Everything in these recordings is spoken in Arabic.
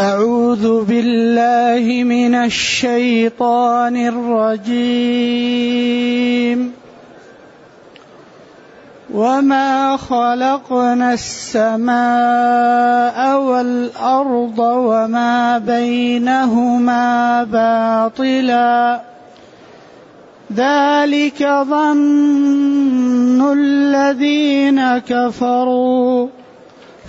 أعوذ بالله من الشيطان الرجيم. وما خلقنا السماء والأرض وما بينهما باطلا. ذلك ظن الذين كفروا.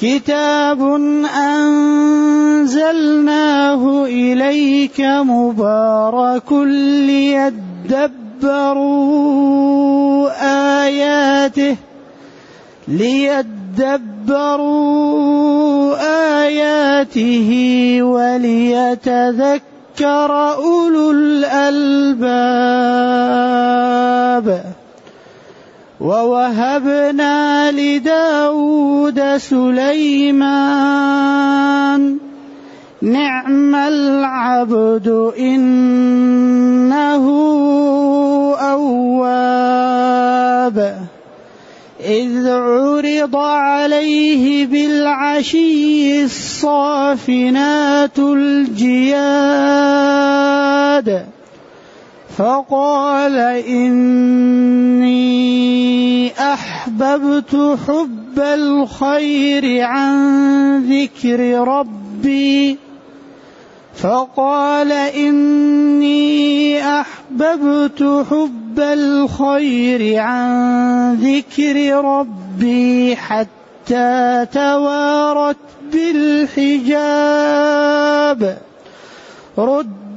كتاب أنزلناه إليك مبارك ليدبروا آياته ليدبروا آياته وليتذكر أولو الألباب. ووهبنا لداود سليمان. نعم العبد إنه أواب. إذ عرض عليه بالعشي الصافنات الجياد. فقال إني أحببت حب الخير عن ذكر ربي. فقال إني أحببت حب الخير عن ذكر ربي حتى توارت بالحجاب. رد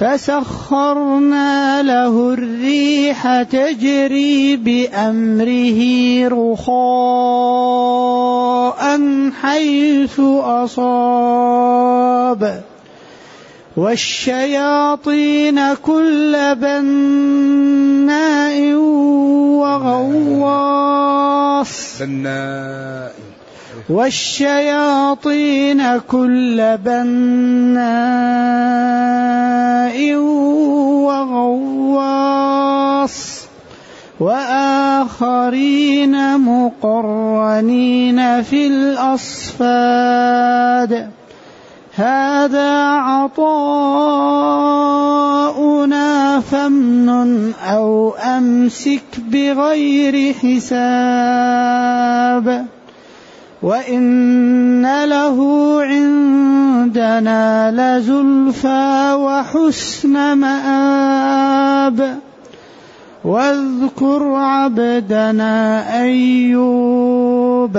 فسخرنا له الريح تجري بأمره رخاء حيث أصاب. والشياطين كل بناء وغواص. بناء. والشياطين كل بناء وغواص. وآخرين مقرنين في الأصفاد. هذا عطاؤنا فامنن أو أمسك بغير حساب. وإن له عندنا لزلفى وحسن مآب. واذكر عبدنا أيوب.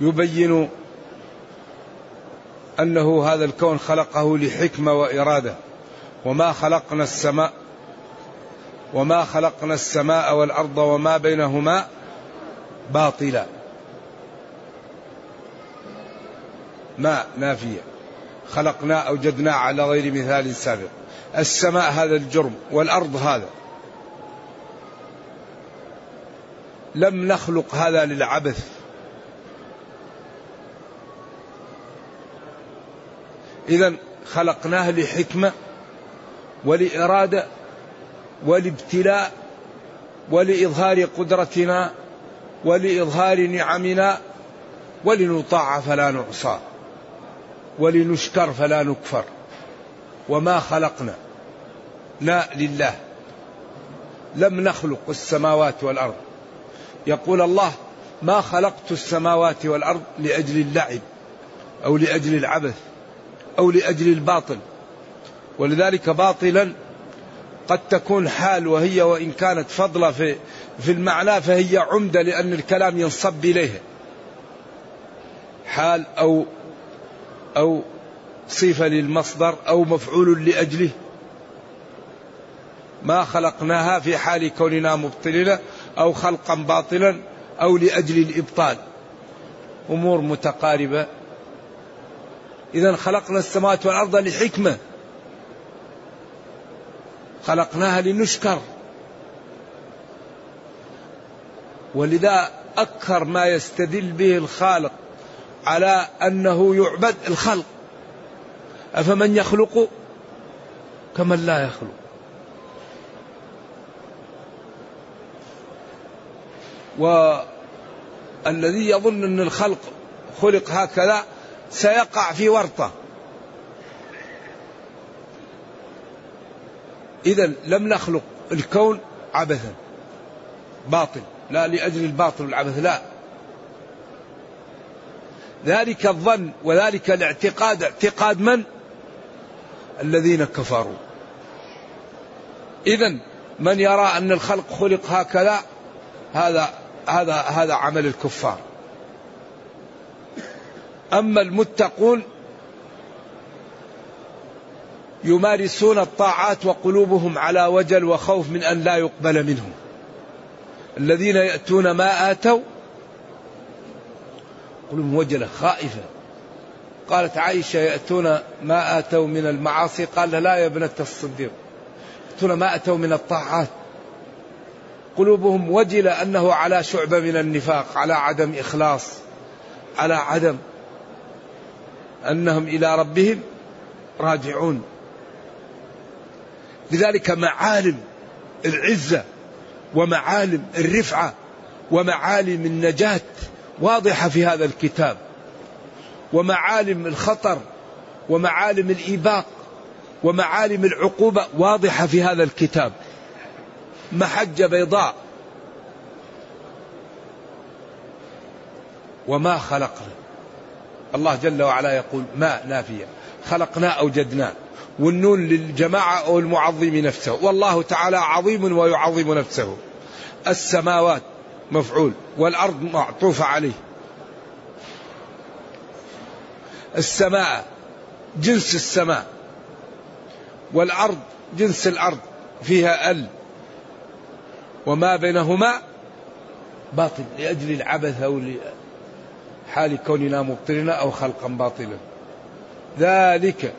يبين أنه هذا الكون خلقه لحكمة وإرادة. وما خلقنا السماء وما خلقنا السماء والأرض وما بينهما باطلا. ما نافية. خلقنا أوجدنا على غير مثال سابق. السماء هذا الجرم والأرض هذا. لم نخلق هذا للعبث. إذا خلقناه لحكمة ولإرادة ولابتلاء ولإظهار قدرتنا ولإظهار نعمنا ولنطاع فلا نعصى ولنشكر فلا نكفر وما خلقنا لا لله لم نخلق السماوات والأرض يقول الله ما خلقت السماوات والأرض لأجل اللعب أو لأجل العبث أو لأجل الباطل. ولذلك باطلا قد تكون حال وهي وإن كانت فضلة في في المعنى فهي عمدة لأن الكلام ينصب إليها. حال أو أو صفة للمصدر أو مفعول لأجله. ما خلقناها في حال كوننا مبطلين أو خلقا باطلا أو لأجل الإبطال. أمور متقاربة. إذا خلقنا السماوات والأرض لحكمة. خلقناها لنشكر. ولذا أكثر ما يستدل به الخالق على أنه يعبد الخلق. أفمن يخلق كمن لا يخلق. والذي يظن أن الخلق خلق هكذا سيقع في ورطة إذا لم نخلق الكون عبثا باطل لا لأجل الباطل والعبث لا ذلك الظن وذلك الاعتقاد اعتقاد من؟ الذين كفروا. إذا من يرى أن الخلق خلق هكذا هذا هذا هذا عمل الكفار. أما المتقون يمارسون الطاعات وقلوبهم على وجل وخوف من أن لا يقبل منهم. الذين يأتون ما آتوا قلوبهم وجلة خائفة. قالت عائشة يأتون ما آتوا من المعاصي؟ قال لا يا ابنة الصديق. يأتون ما أتوا من الطاعات. قلوبهم وجلة أنه على شعبة من النفاق على عدم إخلاص على عدم أنهم إلى ربهم راجعون. لذلك معالم العزة ومعالم الرفعة ومعالم النجاة واضحة في هذا الكتاب. ومعالم الخطر ومعالم الإيباق ومعالم العقوبة واضحة في هذا الكتاب. محجة بيضاء. وما خلقنا. الله جل وعلا يقول ما نافية خلقنا أوجدنا والنون للجماعة أو المعظم نفسه. والله تعالى عظيم ويعظم نفسه. السماوات مفعول والأرض معطوفة عليه. السماء جنس السماء. والأرض جنس الأرض. فيها ال. وما بينهما باطل لأجل العبث أو لحال كوننا مبطلين أو خلقا باطلا. ذلك.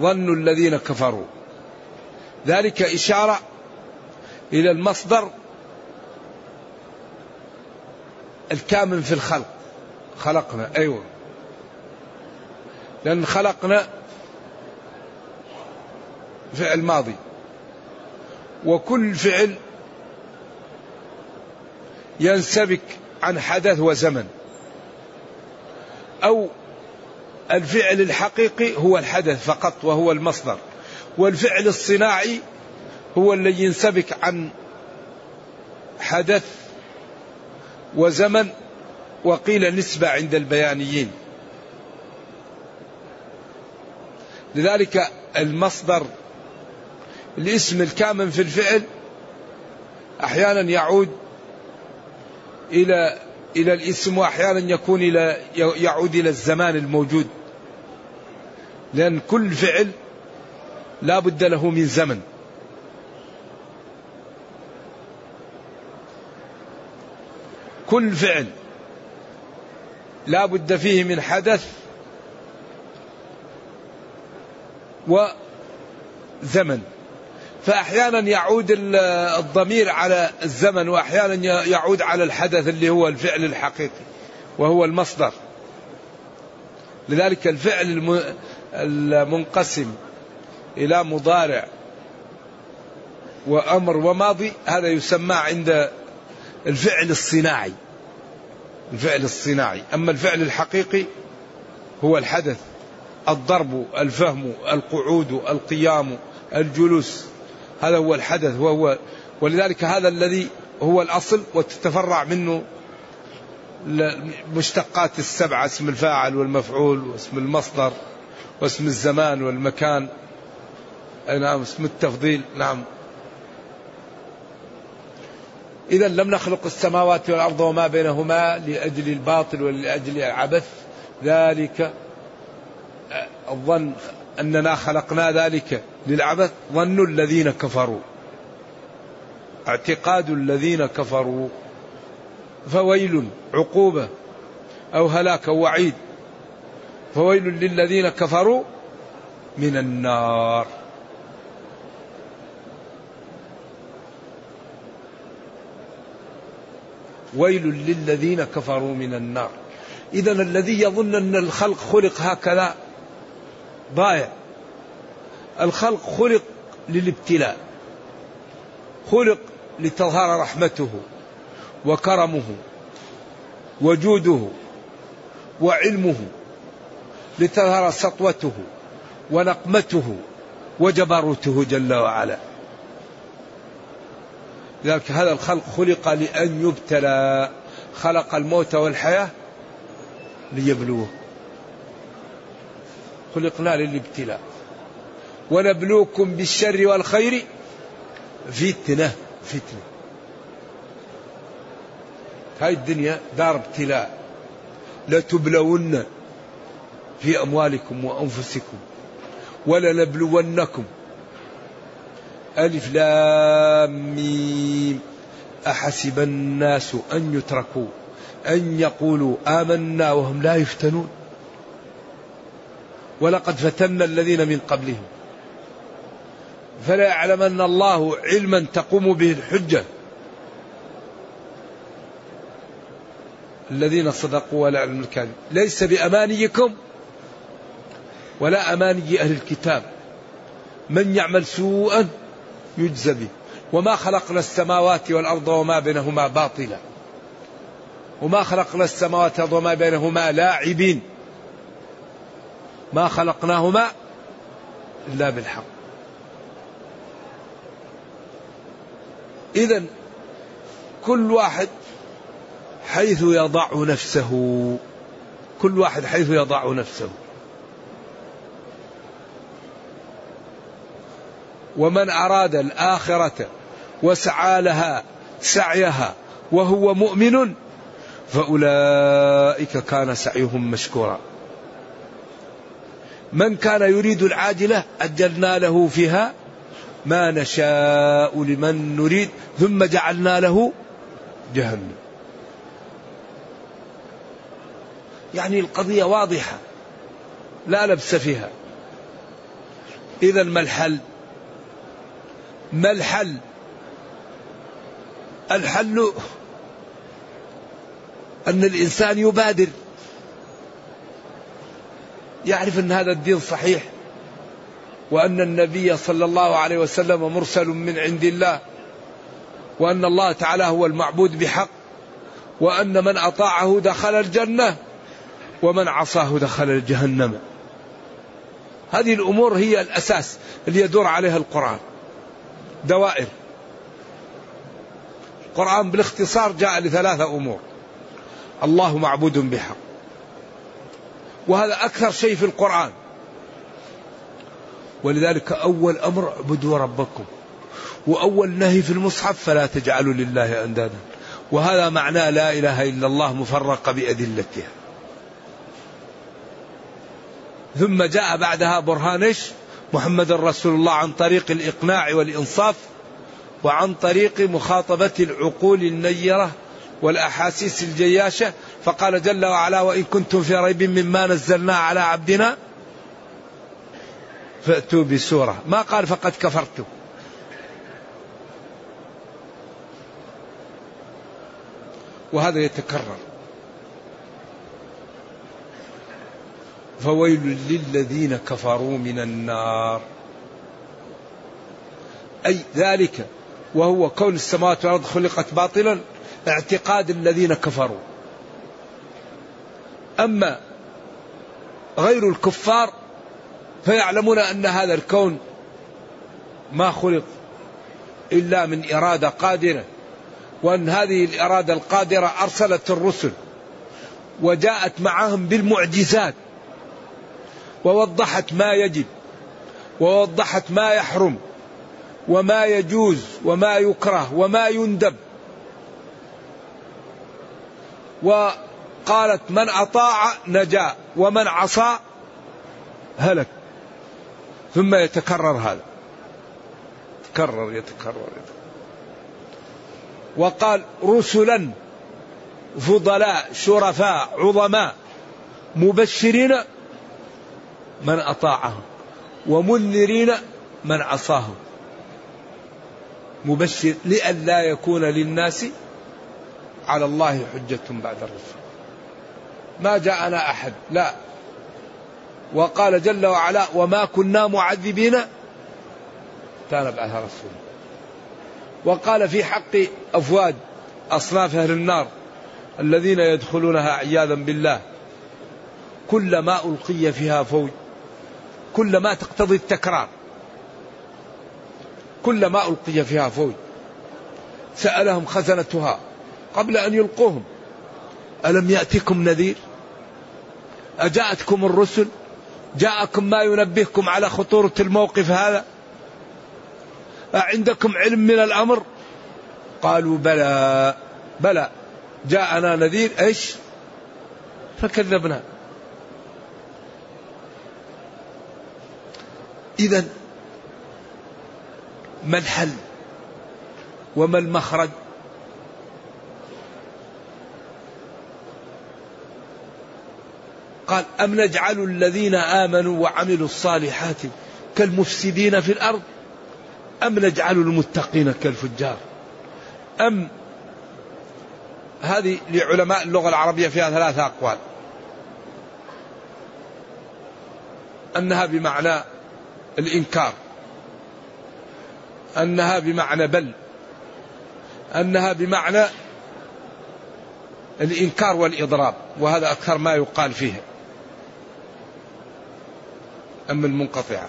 ظن الذين كفروا. ذلك إشارة إلى المصدر الكامن في الخلق. خلقنا أيوة. لأن خلقنا فعل ماضي. وكل فعل ينسبك عن حدث وزمن. أو الفعل الحقيقي هو الحدث فقط وهو المصدر والفعل الصناعي هو الذي ينسبك عن حدث وزمن وقيل نسبة عند البيانيين. لذلك المصدر الاسم الكامن في الفعل أحيانا يعود إلى إلى الاسم وأحيانا يكون إلى يعود إلى الزمان الموجود. لأن كل فعل لا بد له من زمن. كل فعل لا بد فيه من حدث وزمن. فأحيانا يعود الضمير على الزمن وأحيانا يعود على الحدث اللي هو الفعل الحقيقي وهو المصدر. لذلك الفعل المنقسم إلى مضارع وأمر وماضي هذا يسمى عند الفعل الصناعي. الفعل الصناعي. أما الفعل الحقيقي هو الحدث الضرب الفهم القعود القيام الجلوس. هذا هو الحدث وهو ولذلك هذا الذي هو الأصل وتتفرع منه مشتقات السبعة اسم الفاعل والمفعول واسم المصدر واسم الزمان والمكان. نعم اسم التفضيل نعم. إذا لم نخلق السماوات والأرض وما بينهما لأجل الباطل ولأجل العبث. ذلك الظن. أننا خلقنا ذلك للعبث. ظن الذين كفروا. اعتقاد الذين كفروا. فويل عقوبة أو هلاك أو وعيد. فويل للذين كفروا من النار. ويل للذين كفروا من النار. إذا الذي يظن أن الخلق خلق هكذا ضايع الخلق خلق للابتلاء خلق لتظهر رحمته وكرمه وجوده وعلمه لتظهر سطوته ونقمته وجبروته جل وعلا. لذلك هذا الخلق خلق لأن يبتلى خلق الموت والحياة ليبلوه. خلقنا للابتلاء. ونبلوكم بالشر والخير فتنة فتنة. هاي الدنيا دار ابتلاء. لتبلون في أموالكم وأنفسكم ولنبلونكم ألف لام ميم. أحسب الناس أن يتركوا أن يقولوا آمنا وهم لا يفتنون. ولقد فتنا الذين من قبلهم. فلا يعلمن الله علما تقوم به الحجة. الذين صدقوا ولا علم الكاذب. ليس بأمانيكم ولا أماني أهل الكتاب. من يعمل سوءا يجزى به. وما خلقنا السماوات والأرض وما بينهما باطلا. وما خلقنا السماوات وما بينهما لاعبين. ما خلقناهما إلا بالحق. إذا كل واحد حيث يضع نفسه كل واحد حيث يضع نفسه. ومن أراد الآخرة وسعى لها سعيها وهو مؤمن فأولئك كان سعيهم مشكورا. من كان يريد العاجلة أجلنا له فيها ما نشاء لمن نريد ثم جعلنا له جهنم. يعني القضية واضحة لا لبس فيها. إذا ما الحل؟ ما الحل؟ الحل أن الإنسان يبادر. يعرف أن هذا الدين صحيح وأن النبي صلى الله عليه وسلم مرسل من عند الله وأن الله تعالى هو المعبود بحق وأن من أطاعه دخل الجنة ومن عصاه دخل جهنم هذه الأمور هي الأساس اللي يدور عليها القرآن. دوائر. القرآن بالاختصار جاء لثلاثة أمور. الله معبود بحق. وهذا أكثر شيء في القرآن. ولذلك أول أمر اعبدوا ربكم. وأول نهي في المصحف فلا تجعلوا لله أندادا. وهذا معناه لا إله إلا الله مفرقة بأدلتها. ثم جاء بعدها برهانش محمد رسول الله عن طريق الإقناع والإنصاف وعن طريق مخاطبة العقول النيرة والأحاسيس الجياشة فقال جل وعلا وإن كنتم في ريب مما نزلنا على عبدنا فأتوا بسورة. ما قال فقد كفرتم وهذا يتكرر. فويل للذين كفروا من النار. أي ذلك. وهو كون السماوات والأرض خلقت باطلا. اعتقاد الذين كفروا. أما غير الكفار فيعلمون أن هذا الكون ما خلق إلا من إرادة قادرة وأن هذه الإرادة القادرة أرسلت الرسل وجاءت معهم بالمعجزات ووضحت ما يجب ووضحت ما يحرم وما يجوز وما يكره وما يندب. وقالت من أطاع نجا ومن عصى هلك. ثم يتكرر هذا. تكرر يتكرر, يتكرر. وقال رسلا فضلاء شرفاء عظماء مبشرين من أطاعهم ومنذرين من عصاهم. مبشر لئلا يكون للناس على الله حجة بعد الرسل ما جاءنا أحد. لا. وقال جل وعلا وما كنا معذبين. بعث رسول. وقال في حق أفواد أصناف أهل النار الذين يدخلونها عياذا بالله كلما ألقي فيها فوج كلما تقتضي التكرار كلما ألقي فيها فوج. سألهم خزنتها قبل أن يلقوهم. ألم يأتكم نذير؟ أجاءتكم الرسل؟ جاءكم ما ينبهكم على خطورة الموقف هذا؟ أعندكم علم من الأمر؟ قالوا بلى بلى. جاءنا نذير إيش؟ فكذبنا. إذا ما الحل؟ وما المخرج؟ قال أم نجعل الذين آمنوا وعملوا الصالحات كالمفسدين في الأرض؟ أم نجعل المتقين كالفجار؟ أم هذه لعلماء اللغة العربية فيها ثلاثة أقوال. أنها بمعنى الإنكار. أنها بمعنى بل. أنها بمعنى الإنكار والإضراب. وهذا أكثر ما يقال فيه. أما المنقطعة؟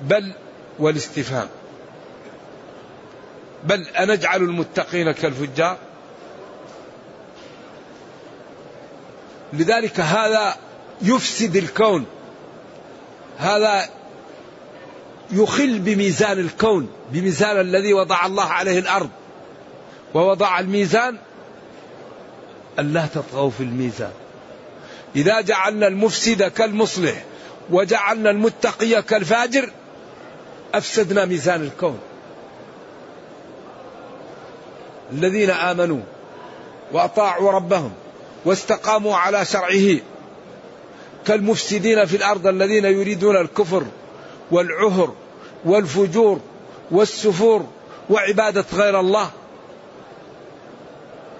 بل والاستفهام. بل أنجعل المتقين كالفجار؟ لذلك هذا يفسد الكون. هذا يخل بميزان الكون بميزان الذي وضع الله عليه الأرض. ووضع الميزان ألا تطغوا في الميزان. إذا جعلنا المفسد كالمصلح وجعلنا المتقي كالفاجر أفسدنا ميزان الكون. الذين آمنوا وأطاعوا ربهم واستقاموا على شرعه كالمفسدين في الأرض الذين يريدون الكفر والعهر والفجور والسفور وعبادة غير الله.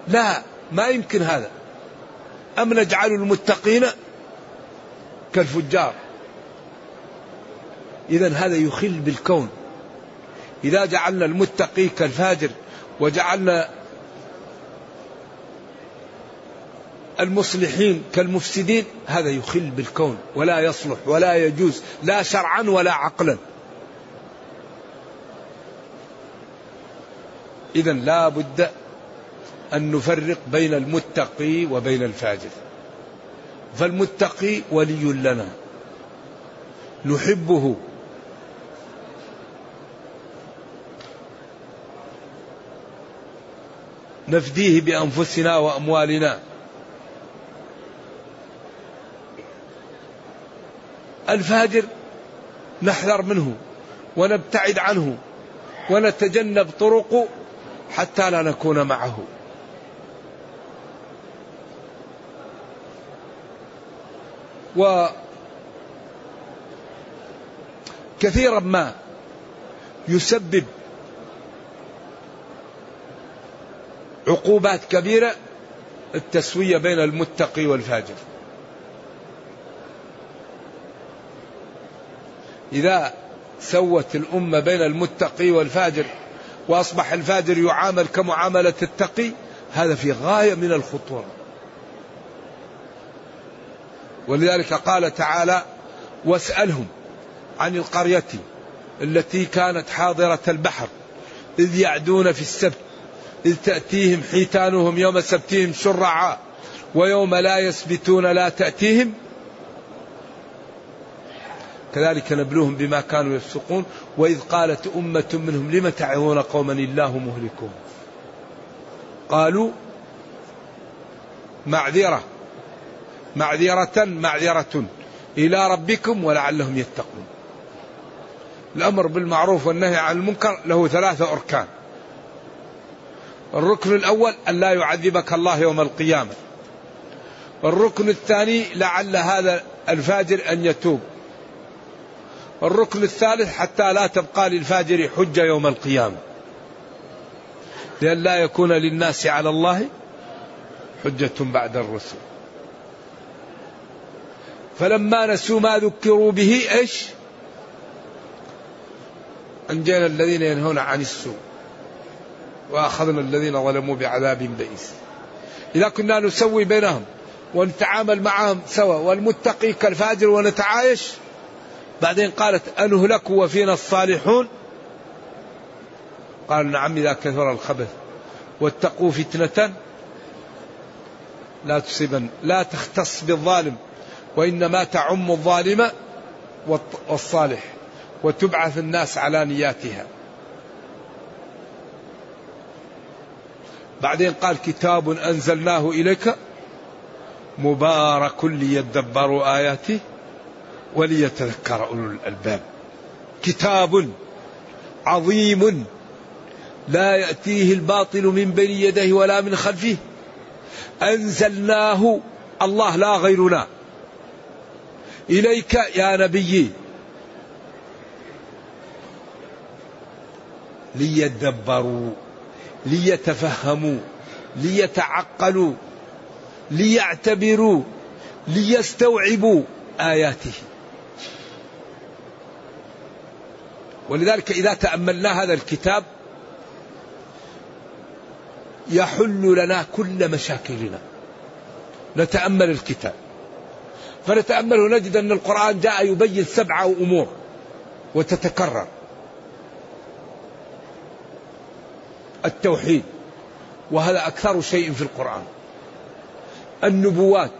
لا ما يمكن هذا. أم نجعل المتقين كالفجار؟ إذا هذا يخل بالكون. إذا جعلنا المتقي كالفاجر وجعلنا المصلحين كالمفسدين هذا يخل بالكون. ولا يصلح ولا يجوز لا شرعا ولا عقلا. إذا لا بد أن نفرق بين المتقي وبين الفاجر. فالمتقي ولي لنا. نحبه نفديه بأنفسنا وأموالنا. الفاجر نحذر منه ونبتعد عنه ونتجنب طرقه حتى لا نكون معه. وكثيرا ما يسبب عقوبات كبيرة التسوية بين المتقي والفاجر. إذا سوت الأمة بين المتقي والفاجر وأصبح الفاجر يعامل كمعاملة التقي هذا في غاية من الخطورة. ولذلك قال تعالى واسألهم عن القرية التي كانت حاضرة البحر إذ يعدون في السبت إذ تأتيهم حيتانهم يوم سبتهم شرعا ويوم لا يسبتون لا تأتيهم. كذلك نبلوهم بما كانوا يفسقون. وإذ قالت أمة منهم لم تعظون قوما الله مهلكهم قالوا معذرة. معذرة معذرة إلى ربكم ولعلهم يتقون. الأمر بالمعروف والنهي عن المنكر له ثلاثة أركان. الركن الأول أن لا يعذبك الله يوم القيامة. الركن الثاني لعل هذا الفاجر أن يتوب. الركن الثالث حتى لا تبقى للفاجر حجة يوم القيامة. لأن لا يكون للناس على الله حجة بعد الرسل فلما نسوا ما ذكروا به إيش؟ أنجينا الذين ينهون عن السوء. وأخذنا الذين ظلموا بعذاب بئيس. إذا كنا نسوي بينهم ونتعامل معهم سوا والمتقي كالفاجر ونتعايش بعدين قالت أنهلك وفينا الصالحون؟ قال نعم إذا كثر الخبث واتقوا فتنة لا تصيبن لا تختص بالظالم وإنما تعم الظالم والصالح وتبعث الناس على نياتها. بعدين قال كتاب أنزلناه إليك مبارك ليدبروا آياته وليتذكر أولو الألباب. كتاب عظيم لا يأتيه الباطل من بين يديه ولا من خلفه. أنزلناه الله لا غيرنا. إليك يا نبي. ليدبروا. ليتفهموا ليتعقلوا ليعتبروا ليستوعبوا آياته. ولذلك إذا تأملنا هذا الكتاب يحل لنا كل مشاكلنا. نتأمل الكتاب. فنتأمله نجد أن القرآن جاء يبين سبعة أمور وتتكرر. التوحيد وهذا أكثر شيء في القرآن. النبوات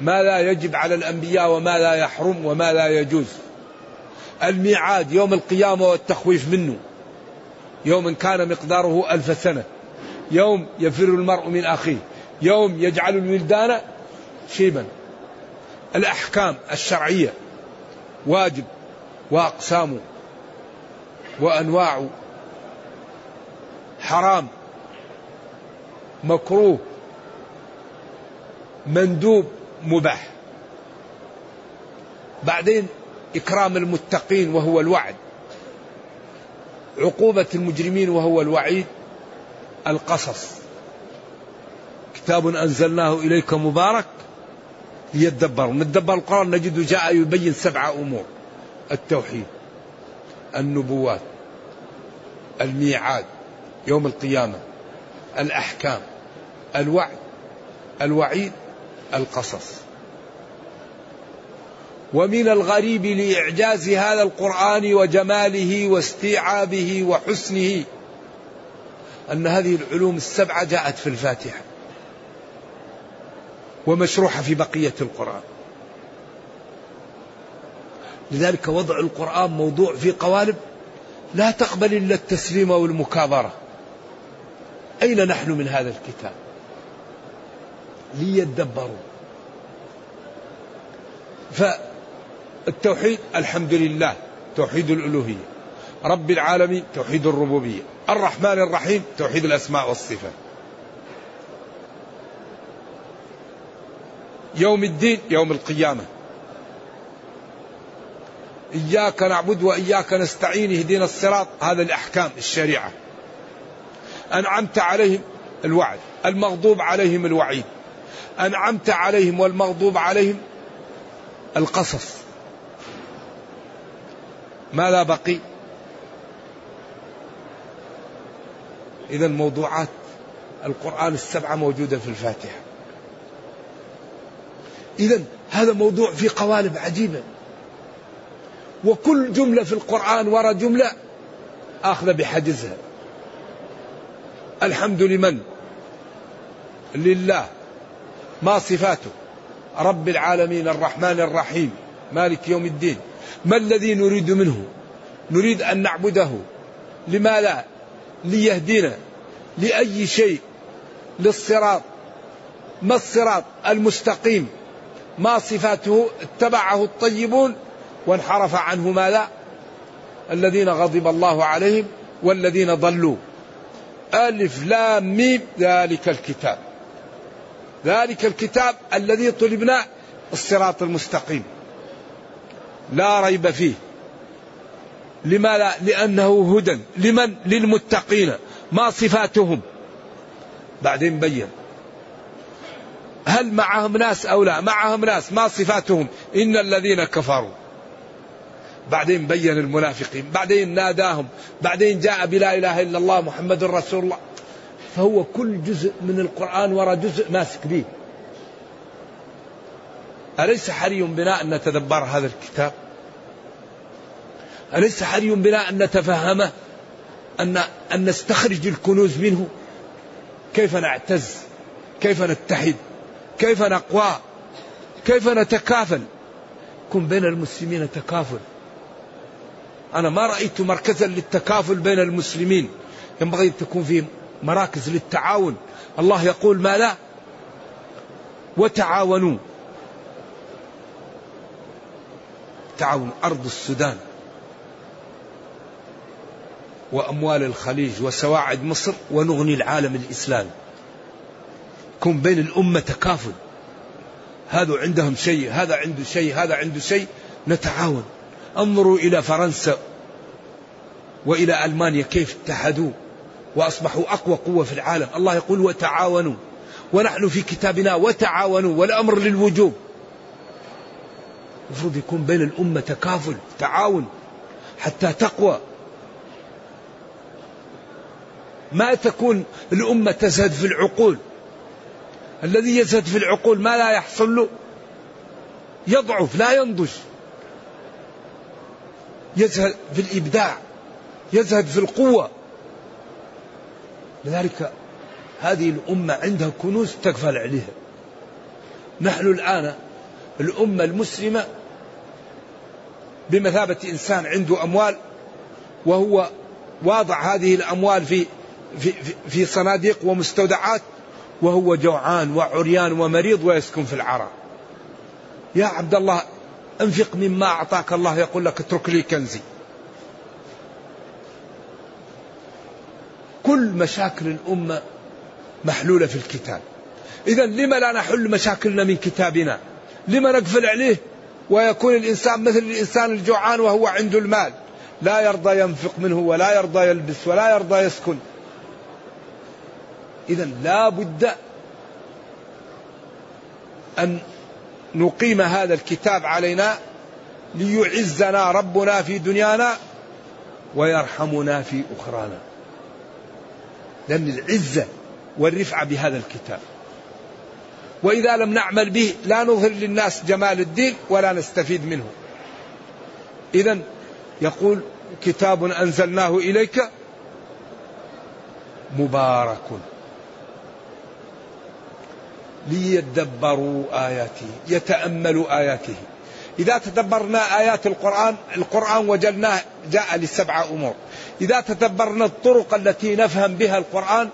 ما لا يجب على الأنبياء وما لا يحرم وما لا يجوز. الميعاد يوم القيامة والتخويف منه. يوم كان مقداره ألف سنة. يوم يفر المرء من أخيه. يوم يجعل الولدان شيبا. الأحكام الشرعية واجب وأقسامه وأنواعه. حرام مكروه مندوب مباح. بعدين إكرام المتقين وهو الوعد عقوبة المجرمين وهو الوعيد القصص. كتاب أنزلناه إليك مبارك ليدبر. نتدبر القرآن نجده جاء يبين سبع أمور. التوحيد النبوات الميعاد يوم القيامة. الأحكام الوعد الوعيد القصص. ومن الغريب لإعجاز هذا القرآن وجماله واستيعابه وحسنه أن هذه العلوم السبعة جاءت في الفاتحة ومشروحة في بقية القرآن. لذلك وضع القرآن موضوع في قوالب لا تقبل إلا التسليم والمكابرة. أين نحن من هذا الكتاب؟ ليدبروا. فالتوحيد الحمد لله توحيد الألوهية. رب العالمين توحيد الربوبية. الرحمن الرحيم توحيد الأسماء والصفات. يوم الدين يوم القيامة. إياك نعبد وإياك نستعين اهدنا الصراط. هذا الأحكام الشريعة. أنعمت عليهم الوعد المغضوب عليهم الوعيد. أنعمت عليهم والمغضوب عليهم القصص. ماذا بقي؟ إذا موضوعات القرآن السبعة موجودة في الفاتحة. إذا هذا موضوع في قوالب عجيبة. وكل جملة في القرآن وراء جملة آخذة بحجزها الحمد لمن؟ لله. ما صفاته؟ رب العالمين الرحمن الرحيم. مالك يوم الدين. ما الذي نريد منه؟ نريد أن نعبده. لماذا ليهدينا. لأي شيء؟ للصراط. ما الصراط المستقيم؟ ما صفاته؟ اتبعه الطيبون. وانحرف عنه ماذا الذين غضب الله عليهم والذين ضلوا. ألف لام ميم ذلك الكتاب. ذلك الكتاب الذي طلبنا الصراط المستقيم. لا ريب فيه. لماذا لأنه هدى. لمن؟ للمتقين. ما صفاتهم؟ بعدين بين. هل معهم ناس أو لا؟ معهم ناس. ما صفاتهم؟ إن الذين كفروا. بعدين بين المنافقين بعدين ناداهم بعدين جاء بلا إله إلا الله محمد رسول الله. فهو كل جزء من القرآن وراء جزء ماسك به أليس حري بنا أن نتدبر هذا الكتاب؟ أليس حري بنا أن نتفهمه؟ أن أن نستخرج الكنوز منه؟ كيف نعتز؟ كيف نتحد؟ كيف نقوى؟ كيف نتكافل؟ كن بين المسلمين تكافل. أنا ما رأيت مركزا للتكافل بين المسلمين. ينبغي أن تكون فيه مراكز للتعاون. الله يقول ما لا؟ وتعاونوا. تعاون أرض السودان وأموال الخليج وسواعد مصر ونغني العالم الإسلامي كن بين الأمة تكافل. هذا عندهم شيء هذا عنده شيء هذا عنده شيء. نتعاون. انظروا إلى فرنسا وإلى ألمانيا. كيف اتحدوا وأصبحوا أقوى قوة في العالم. الله يقول وتعاونوا. ونحن في كتابنا وتعاونوا. والأمر للوجوب. المفروض يكون بين الأمة تكافل تعاون حتى تقوى. ما تكون الأمة تزهد في العقول. الذي يزهد في العقول ما لا يحصل له. يضعف لا ينضج. يزهد في الإبداع يزهد في القوة. لذلك هذه الأمة عندها كنوز تكفل عليها. نحن الآن الأمة المسلمة بمثابة إنسان عنده أموال وهو واضع هذه الأموال في, في, في صناديق ومستودعات وهو جوعان وعريان ومريض ويسكن في العراء. يا عبد الله أنفق مما أعطاك الله يقول لك اترك لي كنزي. كل مشاكل الأمة محلولة في الكتاب. إذا لما لا نحل مشاكلنا من كتابنا؟ لما نقفل عليه؟ ويكون الإنسان مثل الإنسان الجوعان وهو عنده المال. لا يرضى ينفق منه ولا يرضى يلبس ولا يرضى يسكن. إذا لا بد أن نقيم هذا الكتاب علينا ليعزنا ربنا في دنيانا ويرحمنا في أخرانا. لأن العزة والرفعة بهذا الكتاب. وإذا لم نعمل به لا نظهر للناس جمال الدين ولا نستفيد منه. إذا يقول كتاب أنزلناه إليك مبارك. ليدبروا آياته يتأملوا آياته. إذا تدبرنا آيات القرآن القرآن وجدناه جاء لسبع أمور. إذا تدبرنا الطرق التي نفهم بها القرآن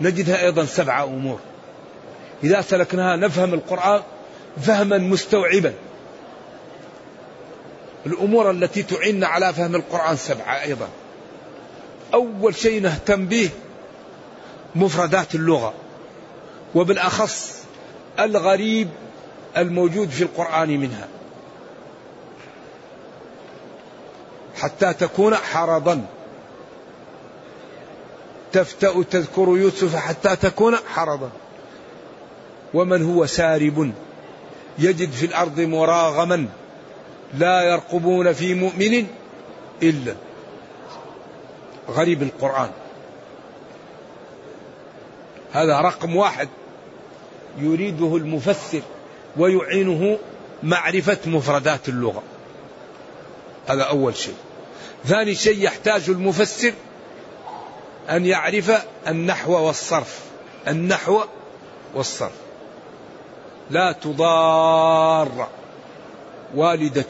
نجدها أيضا سبع أمور. إذا سلكناها نفهم القرآن فهما مستوعبا. الأمور التي تعيننا على فهم القرآن سبعة أيضا. أول شيء نهتم به مفردات اللغة. وبالأخص الغريب الموجود في القرآن منها. حتى تكون حرضا. تفتأ تذكر يوسف حتى تكون حرضا. ومن هو سارب؟ يجد في الأرض مراغما لا يرقبون في مؤمن إلا. غريب القرآن. هذا رقم واحد. يريده المفسر ويعينه معرفة مفردات اللغة. هذا أول شيء. ثاني شيء يحتاج المفسر أن يعرف النحو والصرف. النحو والصرف. لا تضار والدة.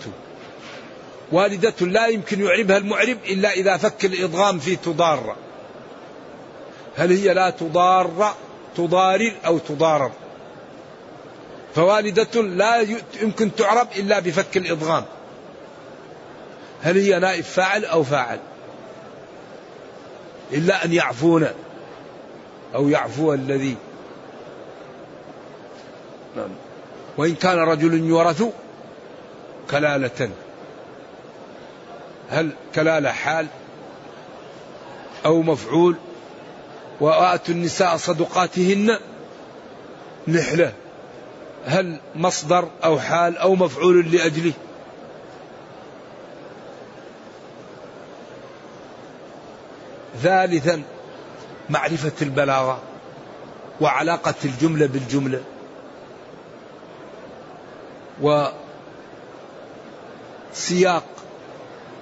والدة لا يمكن يعربها المعرب إلا إذا فك الإضغام في تضار. هل هي لا تضار تضارر أو تضارر؟ فوالدة لا يمكن تعرب إلا بفك الإضغام. هل هي نائب فاعل أو فاعل؟ إلا أن يعفون أو يعفو الذي. نعم. وإن كان رجل يورث كلالة. هل كلالة حال أو مفعول؟ وآتوا النساء صدقاتهن نحلة. هل مصدر أو حال أو مفعول لأجله؟ ثالثا معرفة البلاغة وعلاقة الجملة بالجملة. وسياق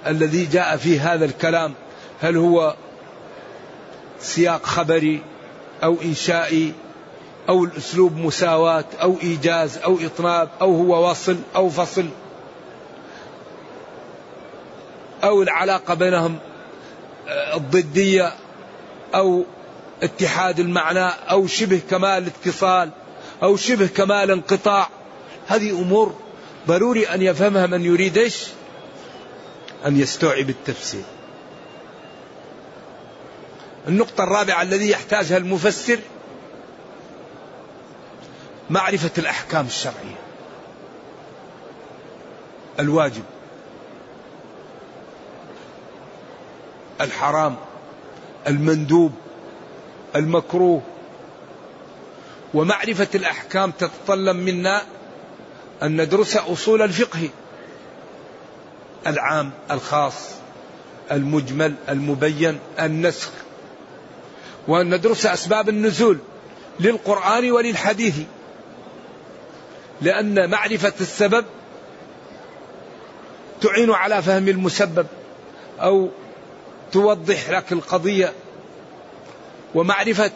الذي جاء فيه هذا الكلام هل هو سياق خبري أو إنشائي أو الأسلوب مساواة أو إيجاز أو إطناب أو هو وصل أو فصل. أو العلاقة بينهم آه، الضدية أو اتحاد المعنى أو شبه كمال اتصال أو شبه كمال انقطاع. هذه أمور ضروري أن يفهمها من يريد إيش؟ أن يستوعب التفسير. النقطة الرابعة الذي يحتاجها المفسر معرفة الأحكام الشرعية. الواجب. الحرام. المندوب. المكروه. ومعرفة الأحكام تتطلب منا أن ندرس أصول الفقه العام الخاص المجمل المبين النسخ. وأن ندرس أسباب النزول للقرآن وللحديث. لأن معرفة السبب تعين على فهم المسبب أو توضح لك القضية. ومعرفة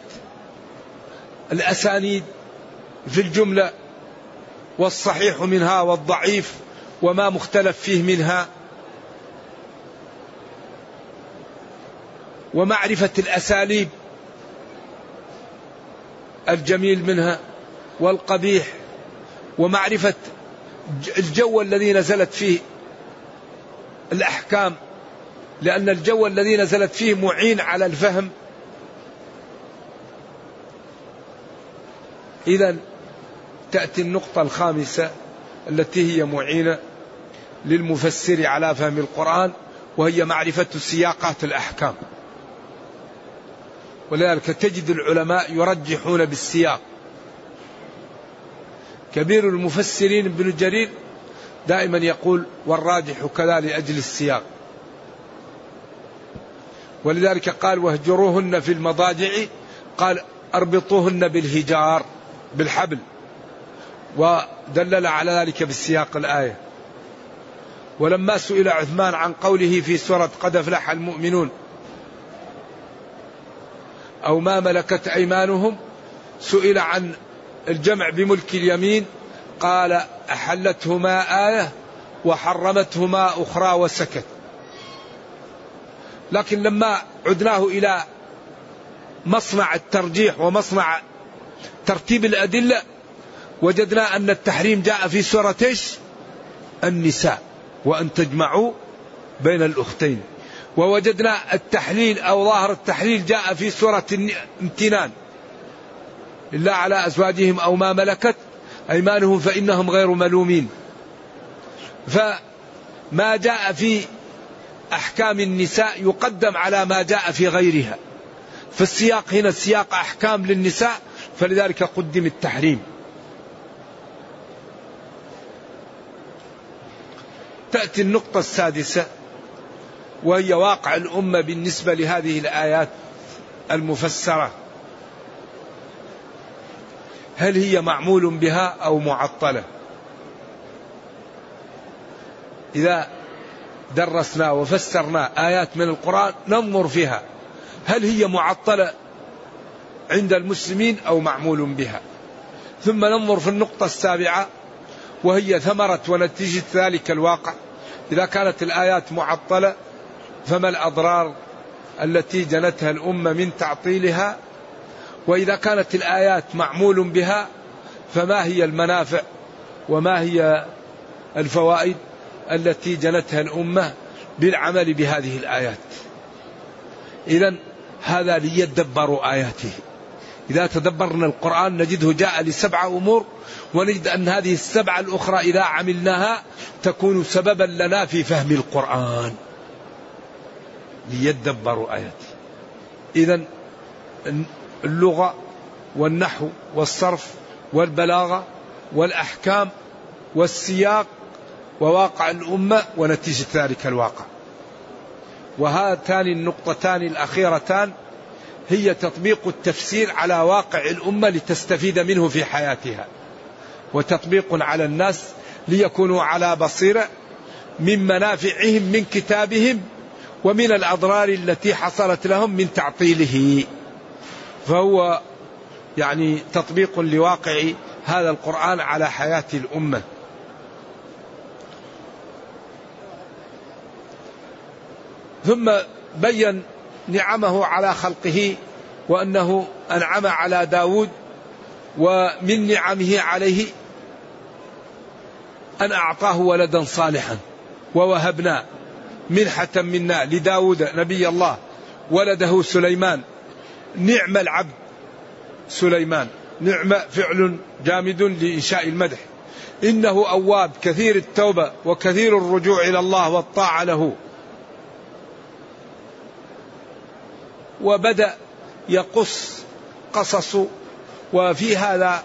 الأسانيد في الجملة والصحيح منها والضعيف وما مختلف فيه منها. ومعرفة الأساليب الجميل منها والقبيح ومعرفة الجو الذي نزلت فيه الأحكام لأن الجو الذي نزلت فيه معين على الفهم. إذا تأتي النقطة الخامسة التي هي معينة للمفسر على فهم القرآن وهي معرفة سياقات الأحكام. ولذلك تجد العلماء يرجحون بالسياق. كبير المفسرين ابن جرير دائما يقول والراجح كذا لأجل السياق. ولذلك قال واهجروهن في المضاجع قال أربطوهن بالهجار بالحبل ودلل على ذلك بالسياق الآية. ولما سئل عثمان عن قوله في سورة قد أفلح المؤمنون أو ما ملكت أيمانهم سئل عن الجمع بملك اليمين قال أحلتهما آية وحرمتهما أخرى وسكت. لكن لما عدناه إلى مصنع الترجيح ومصنع ترتيب الأدلة وجدنا أن التحريم جاء في سورة النساء. وأن تجمعوا بين الأختين. ووجدنا التحليل أو ظاهر التحليل جاء في سورة امتنان. إلا على أزواجهم أو ما ملكت أيمانهم فإنهم غير ملومين. فما جاء في أحكام النساء يقدم على ما جاء في غيرها. فالسياق هنا سياق أحكام للنساء فلذلك قدم التحريم. تأتي النقطة السادسة وهي واقع الأمة بالنسبة لهذه الآيات المفسرة. هل هي معمول بها أو معطلة؟ إذا درسنا وفسرنا آيات من القرآن ننظر فيها. هل هي معطلة عند المسلمين أو معمول بها؟ ثم ننظر في النقطة السابعة وهي ثمرة ونتيجة ذلك الواقع. إذا كانت الآيات معطلة فما الأضرار التي جنتها الأمة من تعطيلها وإذا كانت الآيات معمول بها فما هي المنافع وما هي الفوائد التي جنتها الأمة بالعمل بهذه الآيات؟ إذا هذا ليدبروا آياته. إذا تدبرنا القرآن نجده جاء لسبع أمور ونجد أن هذه السبعة الأخرى إذا عملناها تكون سببا لنا في فهم القرآن. ليدبروا آياته. إذا اللغة والنحو والصرف والبلاغة والأحكام والسياق وواقع الأمة ونتيجة ذلك الواقع. وهاتان النقطتان الأخيرتان هي تطبيق التفسير على واقع الأمة لتستفيد منه في حياتها وتطبيق على الناس ليكونوا على بصيرة من منافعهم من كتابهم ومن الأضرار التي حصلت لهم من تعطيله. فهو يعني تطبيق لواقع هذا القرآن على حياة الأمة. ثم بين نعمه على خلقه وأنه أنعم على داود ومن نعمه عليه أن أعطاه ولدا صالحا ووهبنا منحة منا لداود نبي الله ولده سليمان نعم العبد سليمان نعم فعل جامد لإنشاء المدح. إنه أواب كثير التوبة وكثير الرجوع إلى الله والطاعة له. وبدأ يقص قصص وفي هذا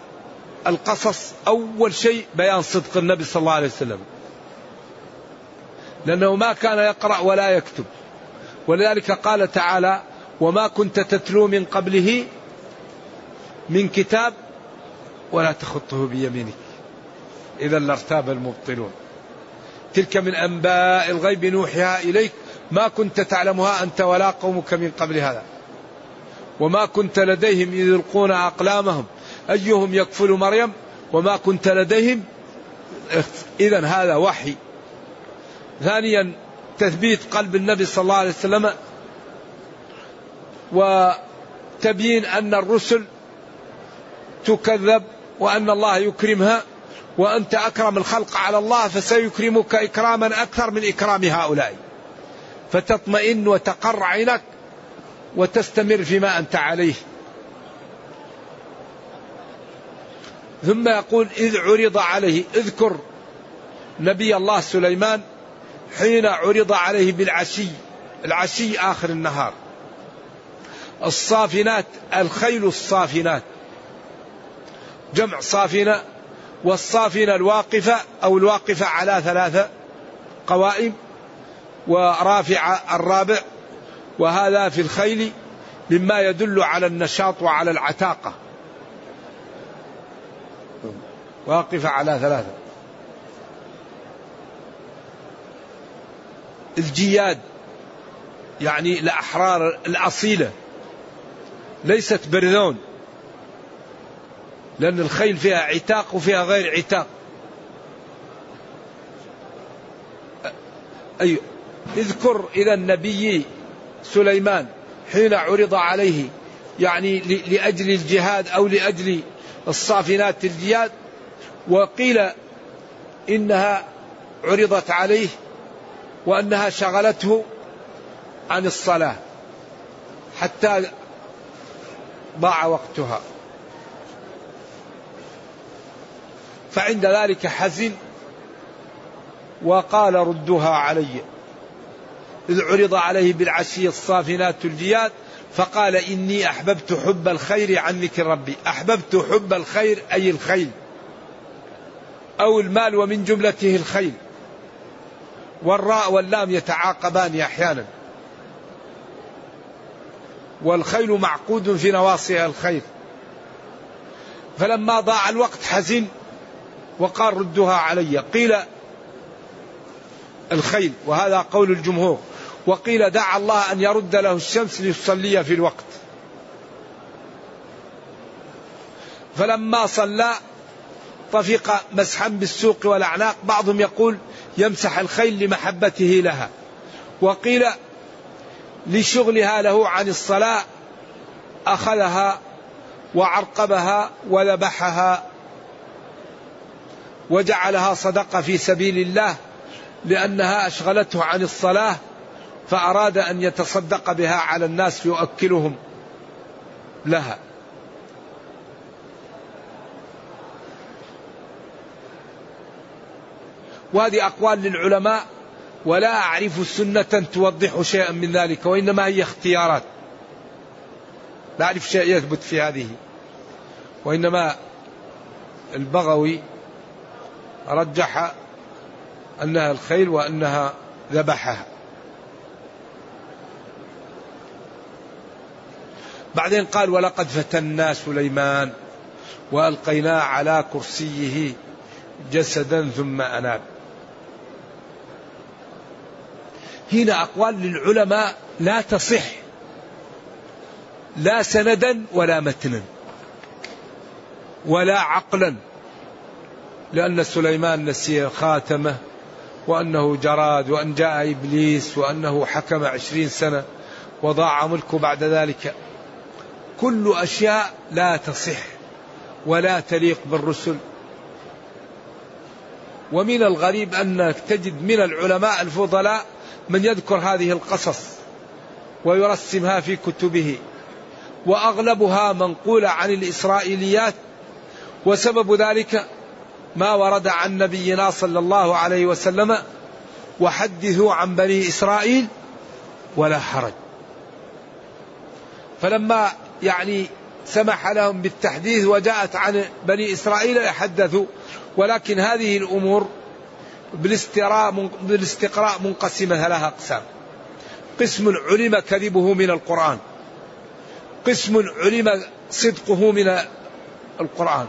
القصص أول شيء بيان صدق النبي صلى الله عليه وسلم. لأنه ما كان يقرأ ولا يكتب. ولذلك قال تعالى وما كنت تتلو من قبله من كتاب ولا تخطه بيمينك. إذا لارتاب المبطلون. تلك من أنباء الغيب نوحيها إليك. ما كنت تعلمها أنت ولا قومك من قبل هذا. وما كنت لديهم إذ يلقون أقلامهم. أيهم يكفل مريم؟ وما كنت لديهم؟ إذا هذا وحي. ثانيا تثبيت قلب النبي صلى الله عليه وسلم وتبيين أن الرسل تكذب وأن الله يكرمها وأنت أكرم الخلق على الله فسيكرمك إكراما أكثر من إكرام هؤلاء. فتطمئن وتقر عينك وتستمر فيما أنت عليه. ثم يقول إذ عرض عليه اذكر نبي الله سليمان حين عرض عليه بالعشي العشي آخر النهار. الصافنات الخيل الصافنات. جمع صافنة والصافنة الواقفة أو الواقفة على ثلاثة قوائم ورافع الرابع وهذا في الخيل مما يدل على النشاط وعلى العتاقة. واقفة على ثلاثة الجياد يعني الأحرار الأصيلة. ليست برذون. لأن الخيل فيها عتاق وفيها غير عتاق. أي اذكر إذا النبي سليمان حين عرض عليه يعني لأجل الجهاد أو لأجل الصافنات الجياد وقيل إنها عرضت عليه وأنها شغلته عن الصلاة. حتى ضاع وقتها. فعند ذلك حزن وقال ردها علي. إذ عرض عليه بالعشي الصافنات الجياد فقال إني أحببت حب الخير عن ذكر ربي. أحببت حب الخير أي الخيل أو المال ومن جملته الخيل. والراء واللام يتعاقبان أحيانا. والخيل معقود في نواصيها الخير فلما ضاع الوقت حزن وقال ردها علي قيل الخيل وهذا قول الجمهور وقيل دعا الله أن يرد له الشمس ليصلي في الوقت. فلما صلى طفق مسحا بالسوق والأعناق بعضهم يقول يمسح الخيل لمحبته لها. وقيل لشغلها له عن الصلاة أخذها وعرقبها وذبحها وجعلها صدقة في سبيل الله لأنها أشغلته عن الصلاة فأراد أن يتصدق بها على الناس فيؤكلهم لها. وهذه أقوال للعلماء ولا أعرف سنة توضح شيئا من ذلك وإنما هي اختيارات. لا أعرف شيء يثبت في هذه. وإنما البغوي رجح أنها الخيل وأنها ذبحها. بعدين قال ولقد فتنا سليمان وألقينا على كرسيه جسدا ثم أناب. هنا أقوال للعلماء لا تصح. لا سندا ولا متنا. ولا عقلا. لأن سليمان نسي خاتمه وأنه جراد وأن جاء إبليس وأنه حكم عشرين سنة وضاع ملكه بعد ذلك. كل أشياء لا تصح ولا تليق بالرسل. ومن الغريب أنك تجد من العلماء الفضلاء من يذكر هذه القصص ويرسمها في كتبه. وأغلبها منقولة عن الإسرائيليات. وسبب ذلك ما ورد عن نبينا صلى الله عليه وسلم وحدثوا عن بني إسرائيل ولا حرج. فلما يعني سمح لهم بالتحديث وجاءت عن بني إسرائيل يحدثوا ولكن هذه الأمور بالاستقراء منقسمة لها أقسام. قسم علم كذبه من القرآن. قسم علم صدقه من القرآن.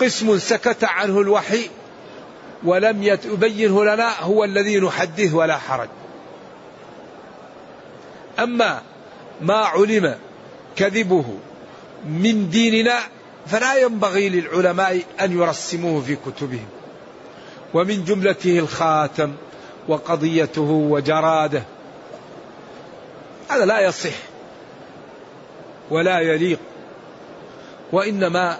قسم سكت عنه الوحي ولم يبينه لنا هو الذي نحدث ولا حرج. أما ما علم كذبه من ديننا فلا ينبغي للعلماء أن يرسموه في كتبهم. ومن جملته الخاتم وقضيته وجراده. هذا لا يصح ولا يليق. وإنما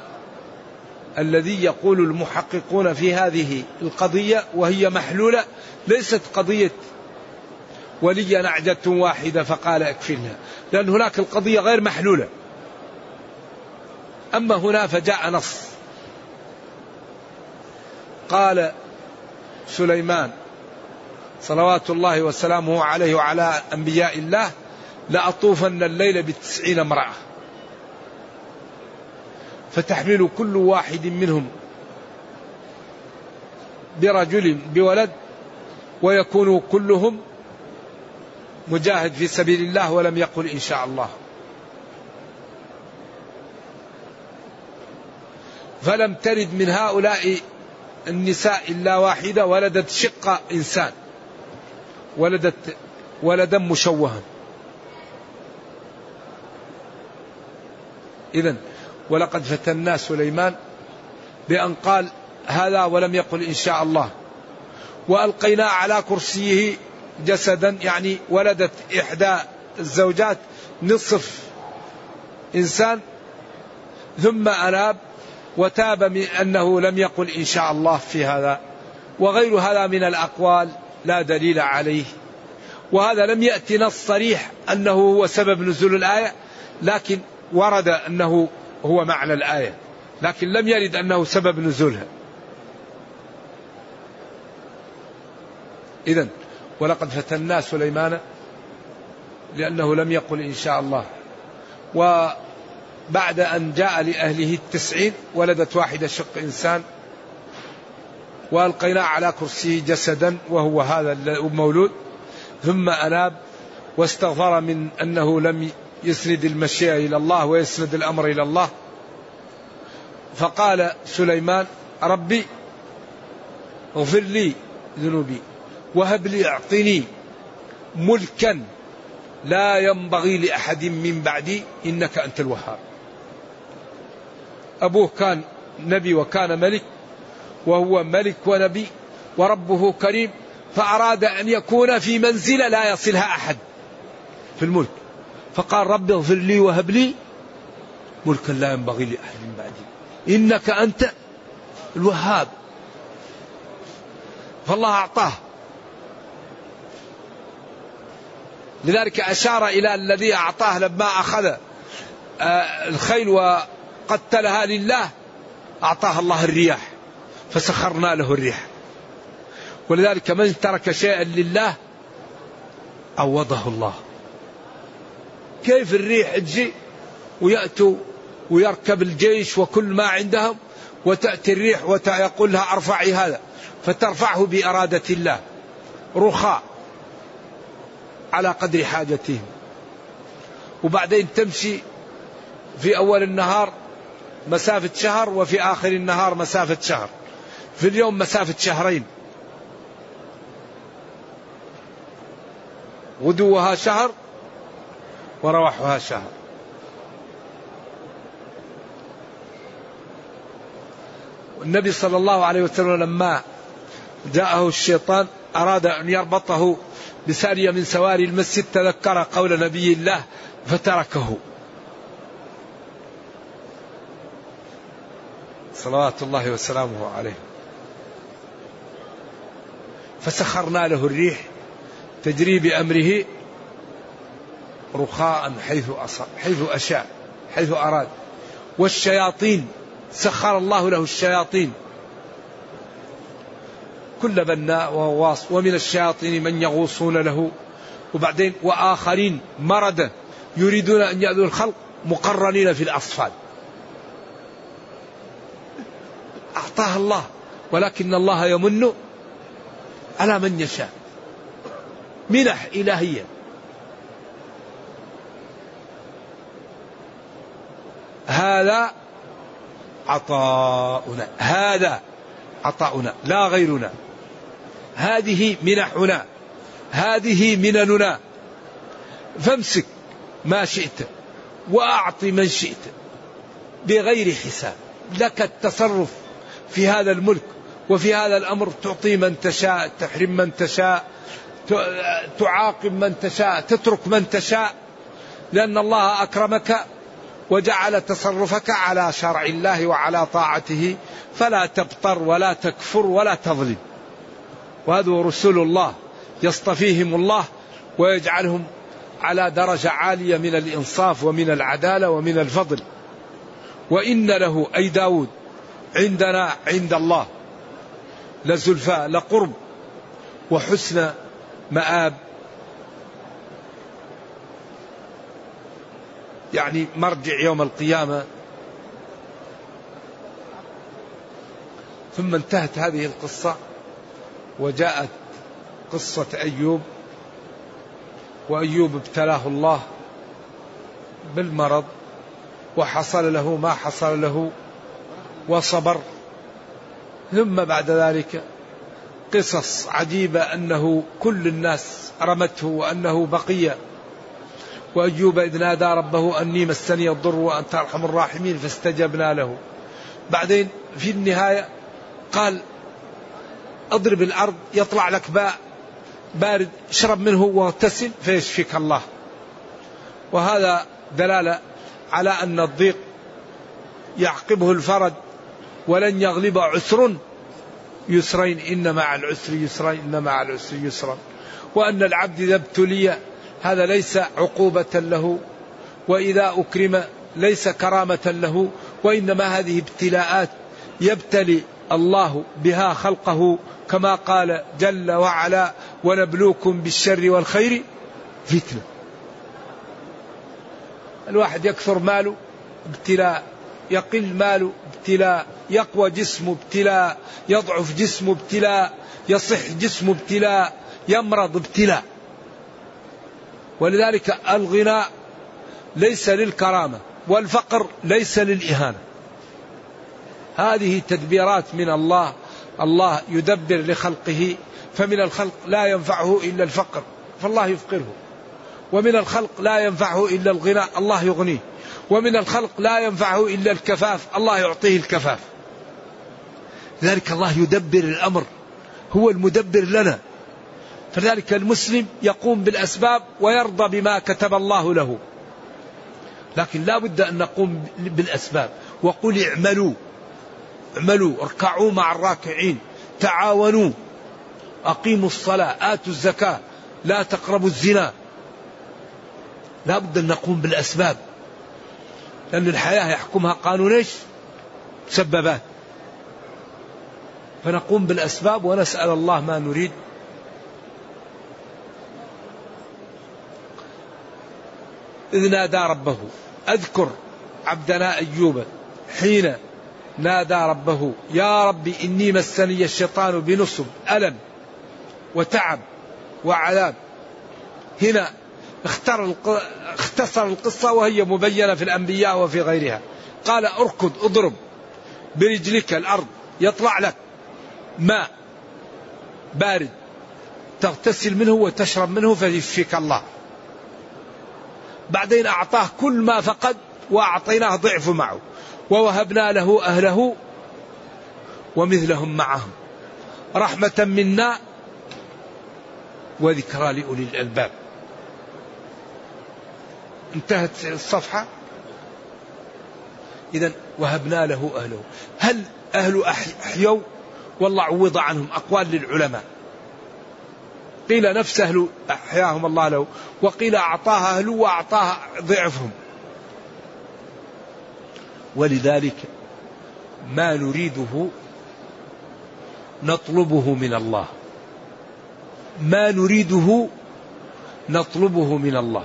الذي يقول المحققون في هذه القضية وهي محلولة ليست قضية ولي نعجة واحدة فقال اكفلها لأن هناك القضية غير محلولة. أما هنا فجاء نص. قال سليمان. صلوات الله وسلامه عليه وعلى أنبياء الله لأطوفن الليل بتسعين امرأة. فتحمل كل واحد منهم برجل بولد ويكونوا كلهم مجاهد في سبيل الله ولم يقل إن شاء الله. فلم ترد من هؤلاء النساء إلا واحدة ولدت شق إنسان. ولدت ولدا مشوها. إذا ولقد فتنا سليمان بأن قال هذا ولم يقل إن شاء الله. وألقينا على كرسيه جسدا يعني ولدت إحدى الزوجات نصف إنسان ثم أناب وتاب من أنه لم يقل إن شاء الله في هذا وغير هذا من الأقوال لا دليل عليه. وهذا لم يأتي نص صريح أنه هو سبب نزول الآية لكن ورد أنه هو معنى الآية لكن لم يرد أنه سبب نزولها. إذا ولقد فتنا سليمان لأنه لم يقل إن شاء الله. وبعد أن جاء لأهله التسعين ولدت واحدة شق إنسان وألقينا على كرسيه جسدا وهو هذا المولود ثم أناب واستغفر من أنه لم يسند المشيئة إلى الله ويسند الأمر إلى الله فقال سليمان ربي اغفر لي ذنوبي وهب لي أعطني ملكا لا ينبغي لأحد من بعدي إنك أنت الوهاب. أبوه كان نبي وكان ملك وهو ملك ونبي وربه كريم فأراد أن يكون في منزلة لا يصلها أحد في الملك. فقال رب اغفر لي وهب لي ملكا لا ينبغي لأحد من بعدي. إنك أنت الوهاب. فالله أعطاه لذلك أشار إلى الذي أعطاه لما أخذ آه، الخيل وقتلها لله أعطاه الله الرياح فسخرنا له الريح ولذلك من ترك شيئا لله عوضه الله. كيف الريح تجي ويأتوا ويركب الجيش وكل ما عندهم وتأتي الريح ويقول لها أرفعي هذا فترفعه بإرادة الله. رخاء على قدر حاجتهم. وبعدين تمشي في أول النهار مسافة شهر وفي آخر النهار مسافة شهر في اليوم مسافة شهرين غدوها شهر وروحها شهر. النبي صلى الله عليه وسلم لما جاءه الشيطان أراد أن يربطه بسارية من سواري المسجد تذكر قول نبي الله فتركه. صلوات الله وسلامه عليه. فسخرنا له الريح تجري بأمره رخاء حيث حيث أشاء حيث أراد. والشياطين سخر الله له الشياطين. كل بناء وغواص ومن الشياطين من يغوصون له. وبعدين وآخرين مرضى يريدون أن يأذوا الخلق مقرنين في الأصفاد. أعطاها الله ولكن الله يمن على من يشاء. منح إلهية. هذا عطاؤنا هذا عطاؤنا لا غيرنا. هذه منحنا هذه منننا فامسك ما شئت وأعط من شئت بغير حساب. لك التصرف. في هذا الملك وفي هذا الأمر تعطي من تشاء تحرم من تشاء تعاقب من تشاء تترك من تشاء لأن الله أكرمك وجعل تصرفك على شرع الله وعلى طاعته فلا تبطر ولا تكفر ولا تظلم. وهذا رسول الله يصطفيهم الله ويجعلهم على درجة عالية من الإنصاف ومن العدالة ومن الفضل. وإن له أي داود عندنا عند الله لزلفاء لقرب وحسن مآب. يعني مرجع يوم القيامة. ثم انتهت هذه القصة وجاءت قصة أيوب وأيوب ابتلاه الله بالمرض وحصل له ما حصل له. وصبر. ثم بعد ذلك قصص عجيبة أنه كل الناس رمته وأنه بقي. وأيوب إذ نادى ربه أني مسني الضر وأنت أرحم الراحمين فاستجبنا له. بعدين في النهاية قال اضرب الأرض يطلع لك باء بارد اشرب منه واغتسل فيشفيك الله. وهذا دلالة على أن الضيق يعقبه الفرج ولن يغلب عسر يسرين إن مع العسر يسرين إن مع العسر يسرا. وأن العبد إذا ابتلي هذا ليس عقوبة له وإذا أكرم ليس كرامة له وإنما هذه ابتلاءات يبتلي الله بها خلقه كما قال جل وعلا ونبلوكم بالشر والخير فتنة. الواحد يكثر ماله ابتلاء يقل ماله ابتلاء يقوى جسمه ابتلاء يضعف جسمه ابتلاء يصح جسمه ابتلاء يمرض ابتلاء. ولذلك الغناء ليس للكرامة والفقر ليس للإهانة. هذه تدبيرات من الله الله يدبر لخلقه فمن الخلق لا ينفعه إلا الفقر فالله يفقره. ومن الخلق لا ينفعه إلا الغنى الله يغنيه. ومن الخلق لا ينفعه إلا الكفاف. الله يعطيه الكفاف. لذلك الله يدبر الأمر. هو المدبر لنا. فذلك المسلم يقوم بالأسباب ويرضى بما كتب الله له. لكن لا بد أن نقوم بالأسباب. وقل اعملوا. اعملوا. اركعوا مع الراكعين. تعاونوا. أقيموا الصلاة. آتوا الزكاة. لا تقربوا الزنا. لا بد أن نقوم بالأسباب. لأن الحياة يحكمها قانون إيش؟ مسببات. فنقوم بالأسباب ونسأل الله ما نريد. إذ نادى ربه أذكر عبدنا أيوب حين نادى ربه يا رب إني مسني الشيطان بنصب ألم وتعب وعذاب. هنا اختار اختصر القصة وهي مبينة في الأنبياء وفي غيرها. قال اركض اضرب. برجلك الأرض يطلع لك ماء بارد. تغتسل منه وتشرب منه فيشفيك الله. بعدين أعطاه كل ما فقد وأعطيناه ضعف معه. ووهبنا له أهله ومثلهم معهم. رحمة منا وذكرى لأولي الألباب. انتهت الصفحة. إذا وهبنا له أهله. هل أهل أحيوا؟ والله عوض عنهم أقوال للعلماء. قيل نفس أهل أحياهم الله له وقيل أعطاها أهله وأعطاها ضعفهم. ولذلك ما نريده نطلبه من الله. ما نريده نطلبه من الله.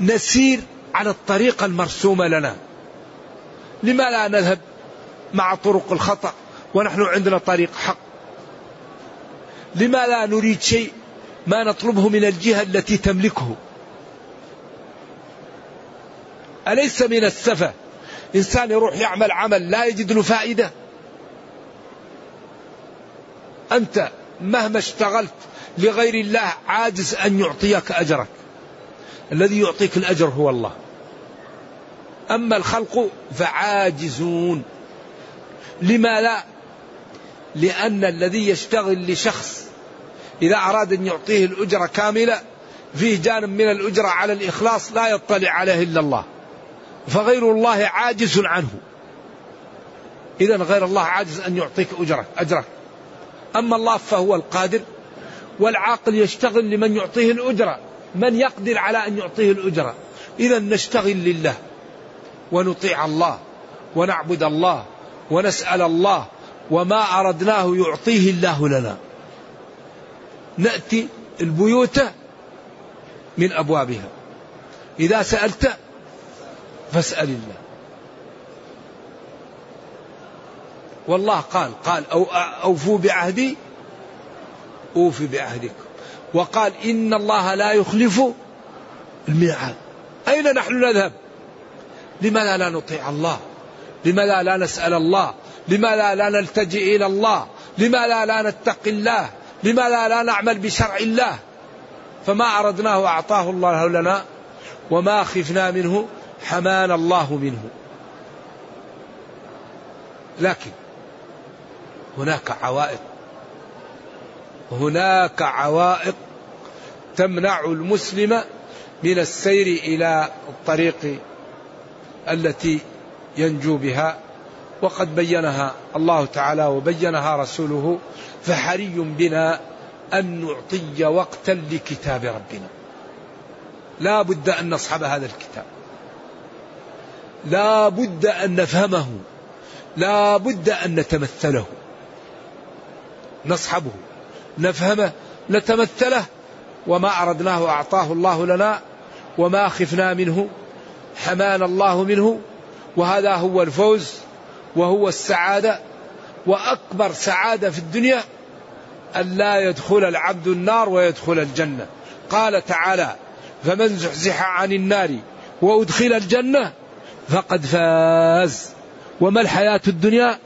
نسير على الطريقة المرسومة لنا. لما لا نذهب مع طرق الخطأ ونحن عندنا طريق حق. لما لا نريد شيء ما نطلبه من الجهة التي تملكه. أليس من السفة؟ إنسان يروح يعمل عمل لا يجد له فائدة. أنت مهما اشتغلت لغير الله عاجز أن يعطيك أجرك. الذي يعطيك الأجر هو الله. أما الخلق فعاجزون. لما لا؟ لأن الذي يشتغل لشخص إذا أراد أن يعطيه الأجرة كاملة فيه جانب من الأجرة على الإخلاص لا يطلع عليه إلا الله. فغير الله عاجز عنه. إذا غير الله عاجز أن يعطيك أجرك أجرك. أما الله فهو القادر والعاقل يشتغل لمن يعطيه الأجرة. من يقدر على أن يعطيه الأجرة؟ إذا نشتغل لله ونطيع الله ونعبد الله ونسأل الله وما أردناه يعطيه الله لنا. نأتي البيوت من أبوابها. إذا سألت فاسأل الله. والله قال قال أو أوفوا بعهدي أوفي بعهدكم. وقال إن الله لا يخلف الميعاد. أين نحن نذهب؟ لماذا لا نطيع الله؟ لماذا لا نسأل الله؟ لماذا لا نلتجئ إلى الله؟ لماذا لا نتقي الله؟ لماذا لا نعمل بشرع الله؟ فما أردناه أعطاه الله لنا وما خفنا منه حمانا الله منه. لكن هناك عوائق هناك عوائق تمنع المسلم من السير إلى الطريق التي ينجو بها. وقد بينها الله تعالى وبينها رسوله فحري بنا أن نعطي وقتا لكتاب ربنا. لا بد أن نصحب هذا الكتاب. لا بد أن نفهمه. لا بد أن نتمثله. نصحبه. نفهمه نتمثله. وما أردناه أعطاه الله لنا وما خفنا منه حمانا الله منه. وهذا هو الفوز وهو السعادة. وأكبر سعادة في الدنيا أن لا يدخل العبد النار ويدخل الجنة. قال تعالى فمن زحزح عن النار وأدخل الجنة فقد فاز. وما الحياة الدنيا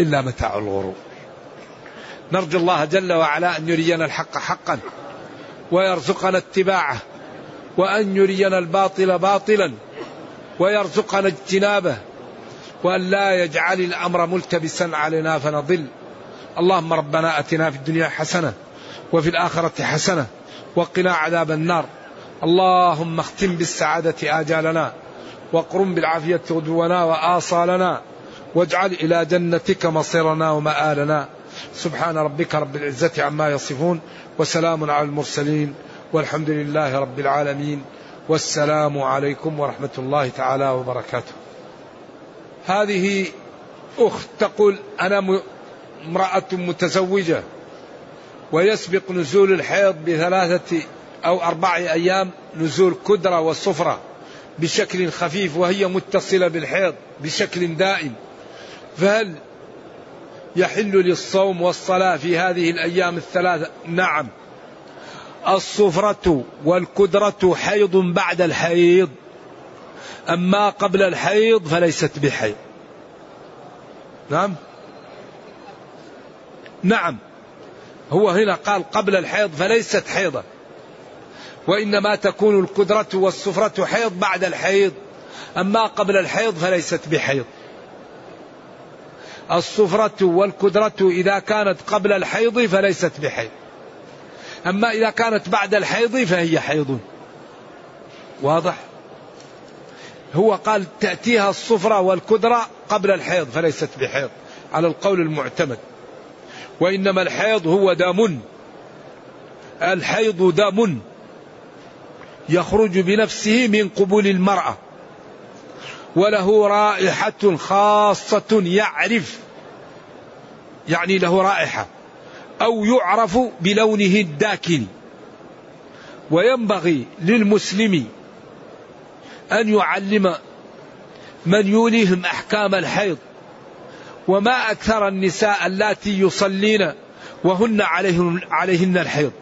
إلا متاع الغرور. نرجو الله جل وعلا أن يرينا الحق حقا ويرزقنا اتباعه وأن يرينا الباطل باطلا ويرزقنا اجتنابه وأن لا يجعل الأمر ملتبسا علينا فنضل. اللهم ربنا أتنا في الدنيا حسنة وفي الآخرة حسنة وقنا عذاب النار. اللهم اختم بالسعادة آجالنا وقرم بالعافية غدونا وآصالنا واجعل إلى جنتك مصيرنا ومآلنا. سبحان ربك رب العزة عما يصفون وسلام على المرسلين والحمد لله رب العالمين والسلام عليكم ورحمة الله تعالى وبركاته. هذه أخت تقول أنا امرأة متزوجة ويسبق نزول الحيض بثلاثة أو أربع أيام نزول كدرة والصفرة بشكل خفيف وهي متصلة بالحيض بشكل دائم. فهل يحل للصوم والصلاة في هذه الأيام الثلاثة. نعم. الصفرة والكدرة حيض بعد الحيض. أما قبل الحيض فليست بحيض. نعم. نعم. هو هنا قال قبل الحيض فليست حيضة وإنما تكون الكدرة والصفرة حيض بعد الحيض. أما قبل الحيض فليست بحيض. الصفرة والكدرة إذا كانت قبل الحيض فليست بحيض. أما إذا كانت بعد الحيض فهي حيض. واضح؟ هو قال تأتيها الصفرة والكدرة قبل الحيض فليست بحيض على القول المعتمد. وإنما الحيض هو دم. الحيض دم. يخرج بنفسه من قبول المرأة. وله رائحة خاصة يعرف يعني له رائحة أو يعرف بلونه الداكن. وينبغي للمسلم أن يعلم من يوليهم أحكام الحيض وما أكثر النساء اللاتي يصلين وهن عليهن, عليهن الحيض.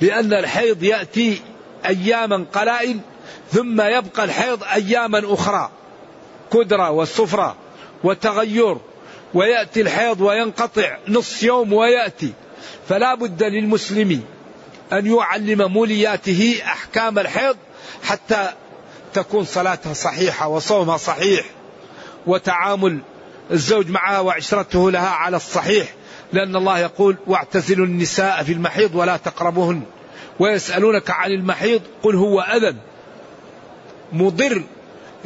لأن الحيض يأتي أياما قلائل ثم يبقى الحيض أياما أخرى كدرة والصفرة وتغير ويأتي الحيض وينقطع نصف يوم ويأتي. فلا بد للمسلم أن يعلم مولياته أحكام الحيض حتى تكون صلاتها صحيحة وصومها صحيح وتعامل الزوج معها وعشرته لها على الصحيح لأن الله يقول واعتزلوا النساء في المحيض ولا تقربوهن. ويسألونك عن المحيض قل هو أذى. مضر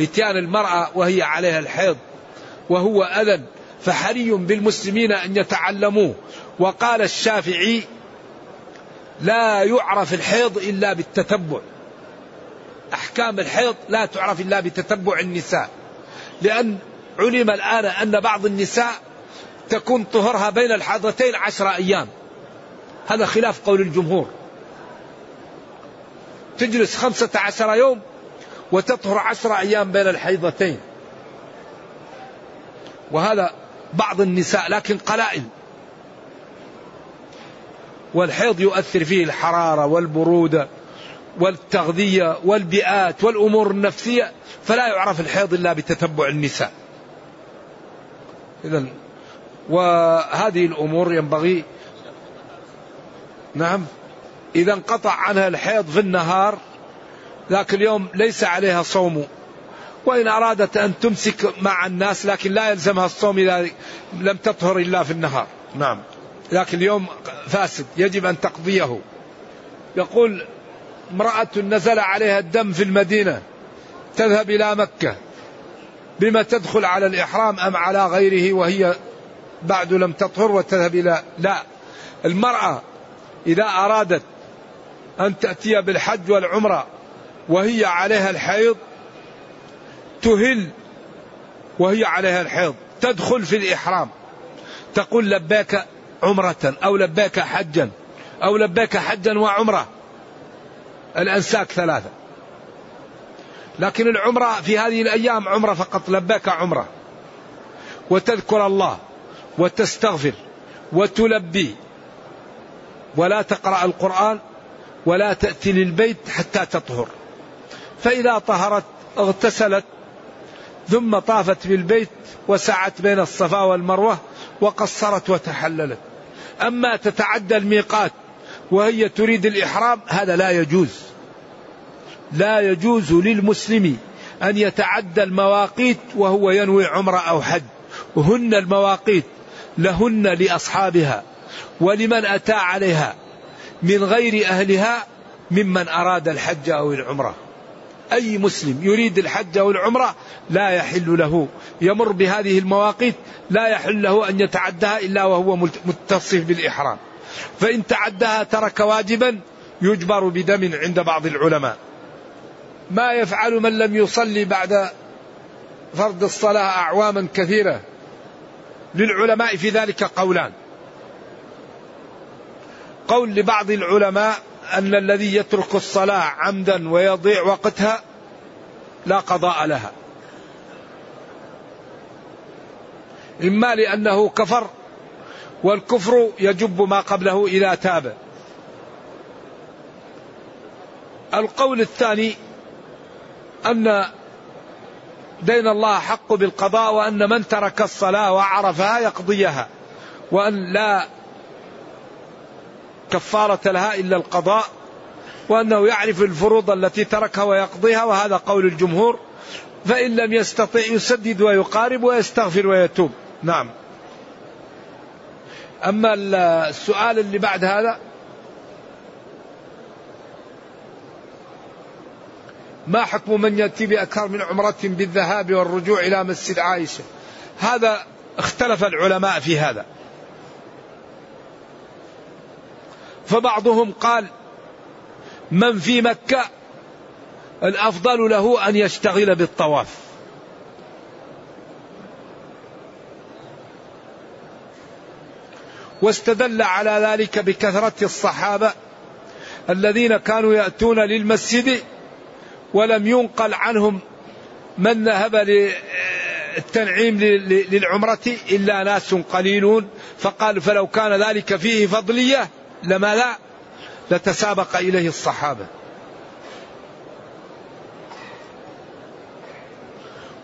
اتيان المرأة وهي عليها الحيض وهو أذى فحري بالمسلمين أن يتعلموه. وقال الشافعي لا يعرف الحيض إلا بالتتبع. أحكام الحيض لا تعرف إلا بتتبع النساء. لأن علم الآن أن بعض النساء تكون طهرها بين الحاضتين عشر أيام. هذا خلاف قول الجمهور. تجلس خمسة عشر يوم وتطهر عشر أيام بين الحيضتين. وهذا بعض النساء لكن قلائل. والحيض يؤثر فيه الحرارة والبرودة والتغذية والبيئات والأمور النفسية فلا يعرف الحيض إلا بتتبع النساء. إذا وهذه الأمور ينبغي نعم إذا انقطع عنها الحيض في النهار ذاك اليوم ليس عليها صوم. وإن أرادت أن تمسك مع الناس لكن لا يلزمها الصوم إذا لم تطهر إلا في النهار. نعم. لكن اليوم فاسد يجب أن تقضيه. يقول امرأة نزل عليها الدم في المدينة تذهب إلى مكة. بما تدخل على الإحرام أم على غيره وهي بعد لم تطهر وتذهب إلى؟ لا. المرأة إذا أرادت أن تأتي بالحج والعمرة وهي عليها الحيض تهل وهي عليها الحيض تدخل في الإحرام. تقول لبيك عمرة أو لبيك حجا أو لبيك حجا وعمرة. الأنساك ثلاثة. لكن العمرة في هذه الأيام عمرة فقط لبيك عمرة. وتذكر الله وتستغفر وتلبي. ولا تقرأ القرآن ولا تأتي للبيت حتى تطهر. فإذا طهرت اغتسلت ثم طافت بالبيت وسعت بين الصفا والمروة وقصرت وتحللت. أما تتعدى الميقات وهي تريد الإحرام هذا لا يجوز. لا يجوز للمسلم أن يتعدى المواقيت وهو ينوي عمرة أو حج. هن المواقيت لهن لأصحابها ولمن أتى عليها من غير أهلها ممن أراد الحج أو العمرة. أي مسلم يريد الحج أو العمرة لا يحل له. يمر بهذه المواقيت لا يحل له أن يتعدها إلا وهو متصف بالإحرام. فإن تعدها ترك واجبا يجبر بدم عند بعض العلماء. ما يفعل من لم يصلي بعد فرض الصلاة أعواما كثيرة للعلماء في ذلك قولان. قول لبعض العلماء أن الذي يترك الصلاة عمدا ويضيع وقتها لا قضاء لها. إما لأنه كفر والكفر يجب ما قبله إذا تاب. القول الثاني أن دين الله حق بالقضاء وأن من ترك الصلاة وعرفها يقضيها وأن لا كفارة لها إلا القضاء وأنه يعرف الفروض التي تركها ويقضيها وهذا قول الجمهور. فإن لم يستطع يسدد ويقارب ويستغفر ويتوب. نعم. أما السؤال اللي بعد هذا ما حكم من يأتي بأكثر من عمرة بالذهاب والرجوع إلى مسجد عائشة؟ هذا اختلف العلماء في هذا. فبعضهم قال من في مكة الأفضل له أن يشتغل بالطواف. واستدل على ذلك بكثرة الصحابة الذين كانوا يأتون للمسجد ولم ينقل عنهم من ذهب للتنعيم للعمرة إلا ناس قليلون. فقال فلو كان ذلك فيه فضلية لما لا لتسابق إليه الصحابة.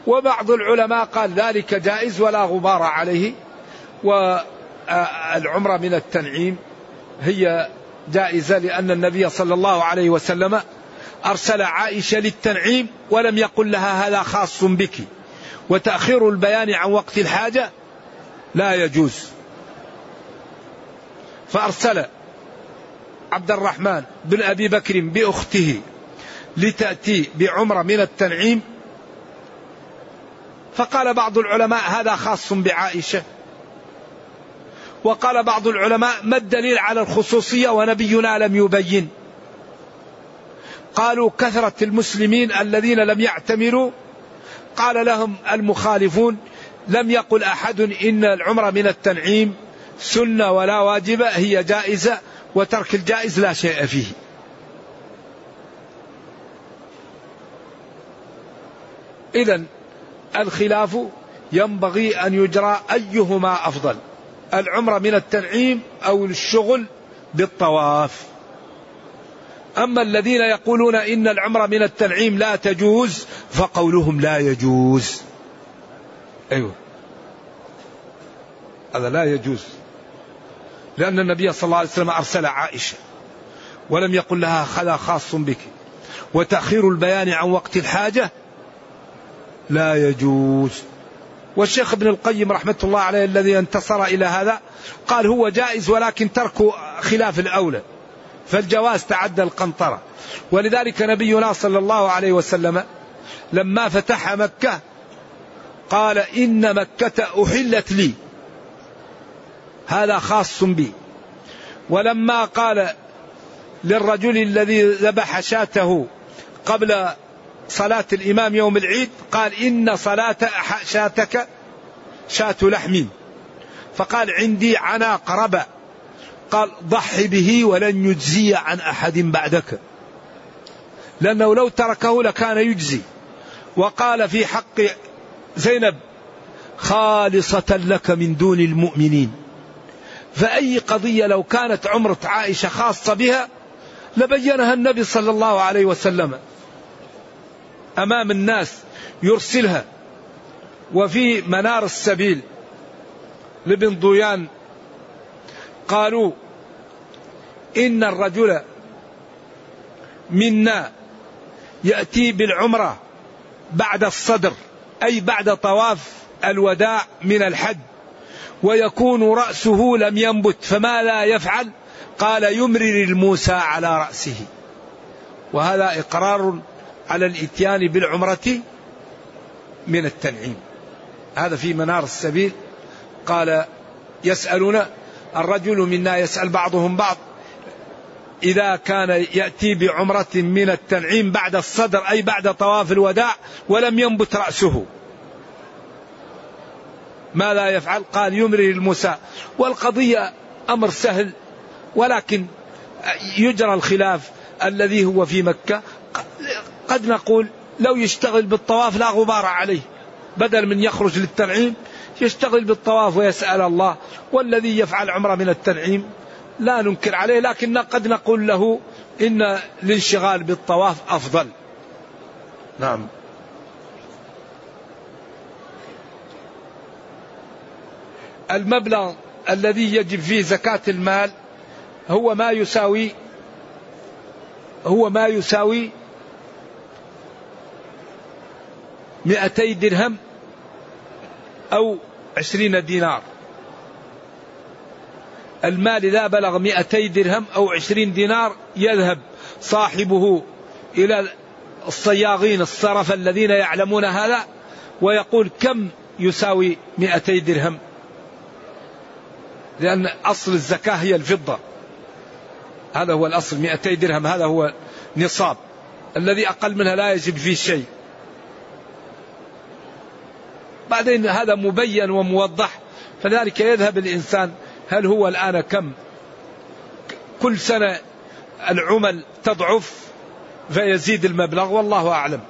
وبعض العلماء قال ذلك جائز ولا غبار عليه والعمرة من التنعيم هي جائزة لأن النبي صلى الله عليه وسلم أرسل عائشة للتنعيم ولم يقل لها هذا خاص بك. وتأخير البيان عن وقت الحاجة لا يجوز. فأرسل عبد الرحمن بن أبي بكر بأخته لتأتي بعمرة من التنعيم. فقال بعض العلماء هذا خاص بعائشة. وقال بعض العلماء ما الدليل على الخصوصية ونبينا لم يبين. قالوا كثرة المسلمين الذين لم يعتمروا. قال لهم المخالفون لم يقل أحد إن العمرة من التنعيم سنة ولا واجبة هي جائزة. وترك الجائز لا شيء فيه. إذا الخلاف ينبغي أن يجرى أيهما أفضل العمرة من التنعيم أو الشغل بالطواف. أما الذين يقولون إن العمرة من التنعيم لا تجوز فقولهم لا يجوز. أيوه. هذا لا يجوز. لأن النبي صلى الله عليه وسلم أرسل عائشة ولم يقل لها هذا خاص بك. وتأخير البيان عن وقت الحاجة لا يجوز. والشيخ ابن القيم رحمة الله عليه الذي انتصر إلى هذا قال هو جائز ولكن ترك خلاف الأولى. فالجواز تعدى القنطرة. ولذلك نبينا صلى الله عليه وسلم لما فتح مكة قال إن مكة أحلت لي. هذا خاص بي. ولما قال للرجل الذي ذبح شاته قبل صلاة الإمام يوم العيد قال إن صلاة شاتك شاة لحم فقال عندي عناق ربع. قال ضح به ولن يجزي عن أحد بعدك. لأنه لو تركه لكان يجزي. وقال في حق زينب خالصة لك من دون المؤمنين. فأي قضية لو كانت عمرة عائشة خاصة بها لبينها النبي صلى الله عليه وسلم أمام الناس يرسلها وفي منار السبيل لابن ضيان قالوا إن الرجل منا يأتي بالعمرة بعد الصدر أي بعد طواف الوداع من الحج. ويكون رأسه لم ينبت فما لا يفعل؟ قال يمرر الموسى على رأسه. وهذا إقرار على الإتيان بالعمرة من التنعيم. هذا في منار السبيل. قال يسألون الرجل منا يسأل بعضهم بعض إذا كان يأتي بعمرة من التنعيم بعد الصدر أي بعد طواف الوداع ولم ينبت رأسه. ماذا يفعل قال يمرر الموسى والقضية أمر سهل ولكن يجرى الخلاف الذي هو في مكة. قد نقول لو يشتغل بالطواف لا غبار عليه بدل من يخرج للتنعيم يشتغل بالطواف ويسأل الله. والذي يفعل عمرة من التنعيم لا ننكر عليه لكن قد نقول له إن الانشغال بالطواف أفضل. نعم. المبلغ الذي يجب فيه زكاة المال هو ما يساوي هو ما يساوي مئتي درهم أو عشرين دينار. المال إذا بلغ مئتي درهم أو عشرين دينار يذهب صاحبه إلى الصياغين الصرف الذين يعلمون هذا ويقول كم يساوي مئتي درهم؟ لأن أصل الزكاة هي الفضة. هذا هو الأصل مئتي درهم هذا هو نصاب. الذي أقل منها لا يجب فيه شيء. بعدين هذا مبين وموضح. فذلك يذهب الإنسان هل هو الآن كم؟ كل سنة العمل تضعف فيزيد المبلغ والله أعلم.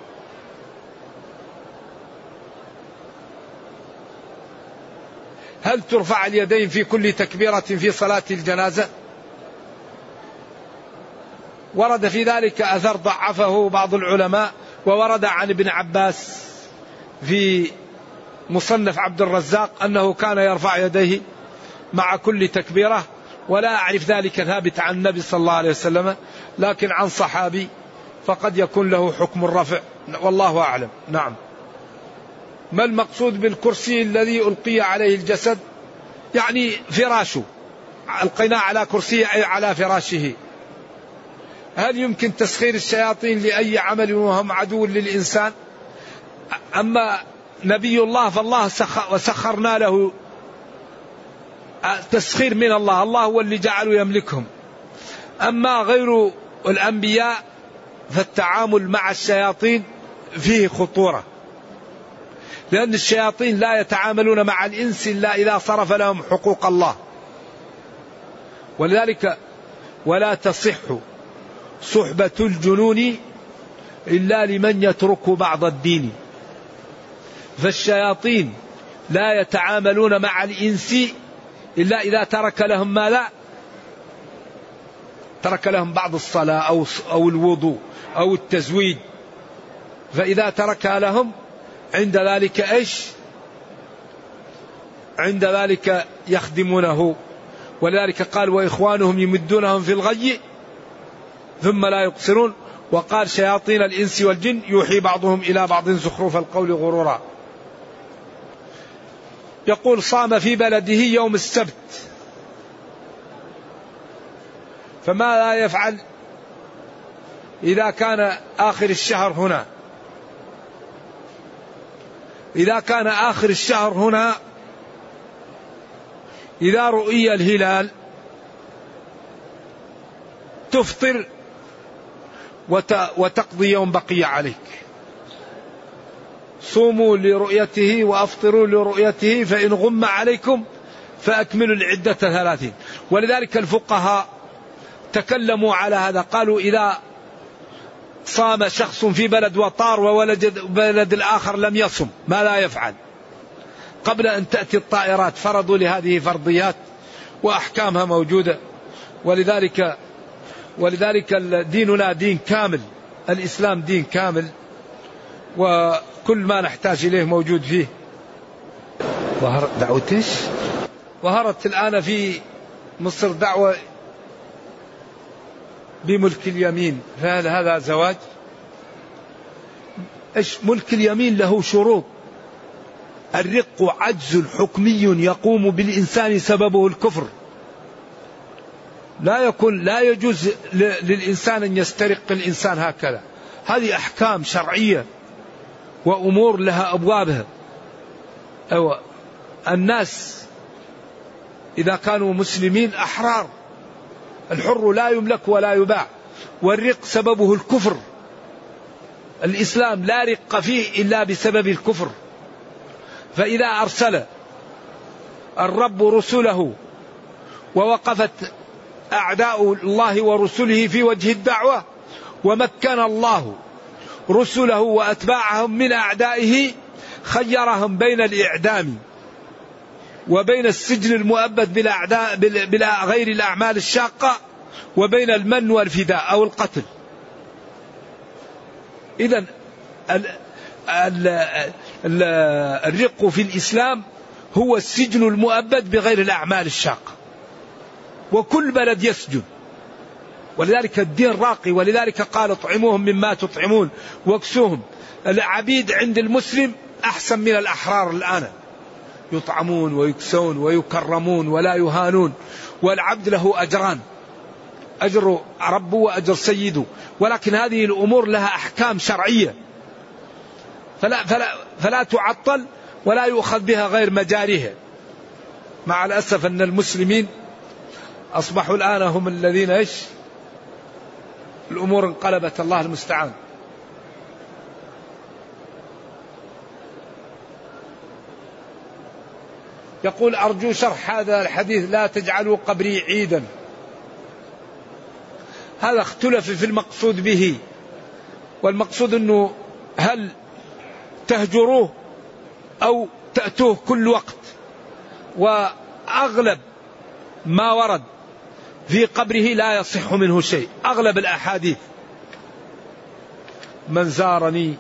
هل ترفع اليدين في كل تكبيرة في صلاة الجنازة؟ ورد في ذلك أثر ضعفه بعض العلماء وورد عن ابن عباس في مصنف عبد الرزاق أنه كان يرفع يديه مع كل تكبيرة ولا أعرف ذلك ثابت عن النبي صلى الله عليه وسلم لكن عن صحابي فقد يكون له حكم الرفع والله أعلم. نعم. ما المقصود بالكرسي الذي ألقي عليه الجسد؟ يعني فراشه. ألقيناه على كرسي أي على فراشه. هل يمكن تسخير الشياطين لأي عمل وهم عدو للإنسان؟ أما نبي الله فالله سخر وسخرنا له تسخير من الله. الله هو اللي جعله يملكهم. أما غير الأنبياء فالتعامل مع الشياطين فيه خطورة. لأن الشياطين لا يتعاملون مع الإنس إلا إذا صرف لهم حقوق الله. ولذلك ولا تصح صحبة الجنون إلا لمن يترك بعض الدين. فالشياطين لا يتعاملون مع الإنس إلا إذا ترك لهم ما لا ترك لهم بعض الصلاة أو أو الوضوء أو التزويد. فإذا تركها لهم عند ذلك إيش؟ عند ذلك يخدمونه. ولذلك قال وإخوانهم يمدونهم في الغي ثم لا يقصرون. وقال شياطين الإنس والجن يوحي بعضهم إلى بعض زخرف القول غرورا. يقول صام في بلده يوم السبت. فما لا يفعل إذا كان آخر الشهر هنا؟ إذا كان آخر الشهر هنا إذا رؤي الهلال تفطر وتقضي يوم بقي عليك. صوموا لرؤيته وأفطروا لرؤيته فإن غم عليكم فأكملوا العدة ثلاثين. ولذلك الفقهاء تكلموا على هذا قالوا إذا صام شخص في بلد وطار وولد بلد الآخر لم يصم ما لا يفعل. قبل أن تأتي الطائرات فرضوا لهذه فرضيات وأحكامها موجودة. ولذلك ولذلك ديننا دين كامل الإسلام دين كامل وكل ما نحتاج إليه موجود فيه. ظهر دعوة إيش؟ ظهرت الآن في مصر دعوة بملك اليمين. فهل هذا زواج؟ ملك اليمين له شروط. الرق عجز حكمي يقوم بالإنسان سببه الكفر. لا يكون لا يجوز للإنسان أن يسترق الإنسان هكذا. هذه أحكام شرعية وأمور لها أبوابها. أو الناس إذا كانوا مسلمين أحرار. الحر لا يملك ولا يباع. والرق سببه الكفر. الإسلام لا رق فيه إلا بسبب الكفر. فإذا أرسل الرب رسله ووقفت أعداء الله ورسله في وجه الدعوة ومكن الله رسله وأتباعهم من أعدائه خيرهم بين الإعدام. وبين السجن المؤبد بالأعداء بلا غير الأعمال الشاقة وبين المن والفداء أو القتل. إذا الرق في الإسلام هو السجن المؤبد بغير الأعمال الشاقة. وكل بلد يسجن. ولذلك الدين راقي ولذلك قال اطعموهم مما تطعمون واكسوهم. العبيد عند المسلم أحسن من الأحرار الآن. يطعمون ويكسون ويكرمون ولا يهانون والعبد له أجران. أجر ربه وأجر سيده. ولكن هذه الأمور لها أحكام شرعية. فلا, فلا, فلا تعطل ولا يؤخذ بها غير مجاريها. مع الأسف أن المسلمين أصبحوا الآن هم الذين إيش؟ الأمور انقلبت الله المستعان. يقول أرجو شرح هذا الحديث لا تجعلوا قبري عيدا. هذا اختلف في المقصود به. والمقصود أنه هل تهجروه أو تأتوه كل وقت. وأغلب ما ورد في قبره لا يصح منه شيء. أغلب الأحاديث. من زارني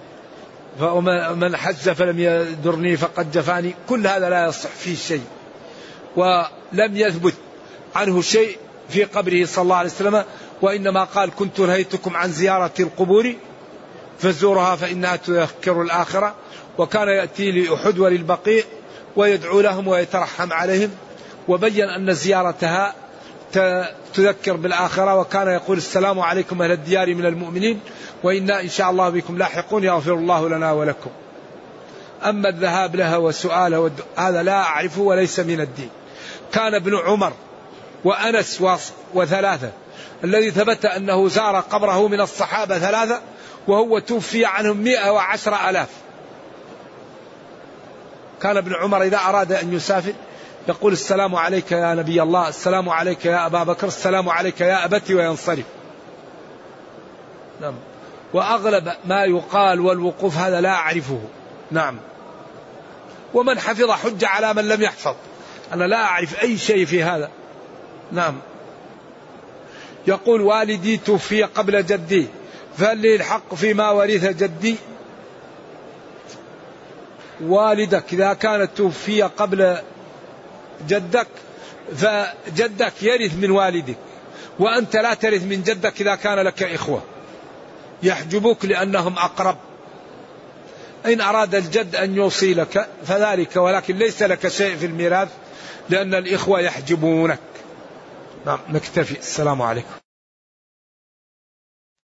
ومن حج فلم يدرني فقد جفاني. كل هذا لا يصح فيه شيء. ولم يثبت عنه شيء في قبره صلى الله عليه وسلم وإنما قال كنت نهيتكم عن زيارة القبور فزورها فإنها تذكر الآخرة. وكان يأتي لأحد وللبقيع ويدعو لهم ويترحم عليهم وبين أن زيارتها تذكر بالآخرة وكان يقول السلام عليكم أهل الديار من المؤمنين وإنا إن شاء الله بكم لاحقون يغفر الله لنا ولكم. أما الذهاب لها وسؤالها هذا لا أعرفه وليس من الدين. كان ابن عمر وأنس وثلاثة. الذي ثبت أنه زار قبره من الصحابة ثلاثة وهو توفي عنهم مئة وعشر ألاف. كان ابن عمر إذا أراد أن يسافر يقول السلام عليك يا نبي الله السلام عليك يا أبا بكر السلام عليك يا أبتي وينصرف. نعم. وأغلب ما يقال والوقوف هذا لا أعرفه. نعم. ومن حفظ حج على من لم يحفظ. أنا لا أعرف أي شيء في هذا. نعم. يقول والدي توفي قبل جدي. فهل لي الحق فيما ورث جدي؟ والدك إذا كانت توفي قبل جدك فجدك يرث من والدك وأنت لا ترث من جدك إذا كان لك إخوة. يحجبوك لأنهم أقرب. إن أراد الجد أن يوصي لك فذلك ولكن ليس لك شيء في الميراث لأن الإخوة يحجبونك. نعم نكتفي. السلام عليكم.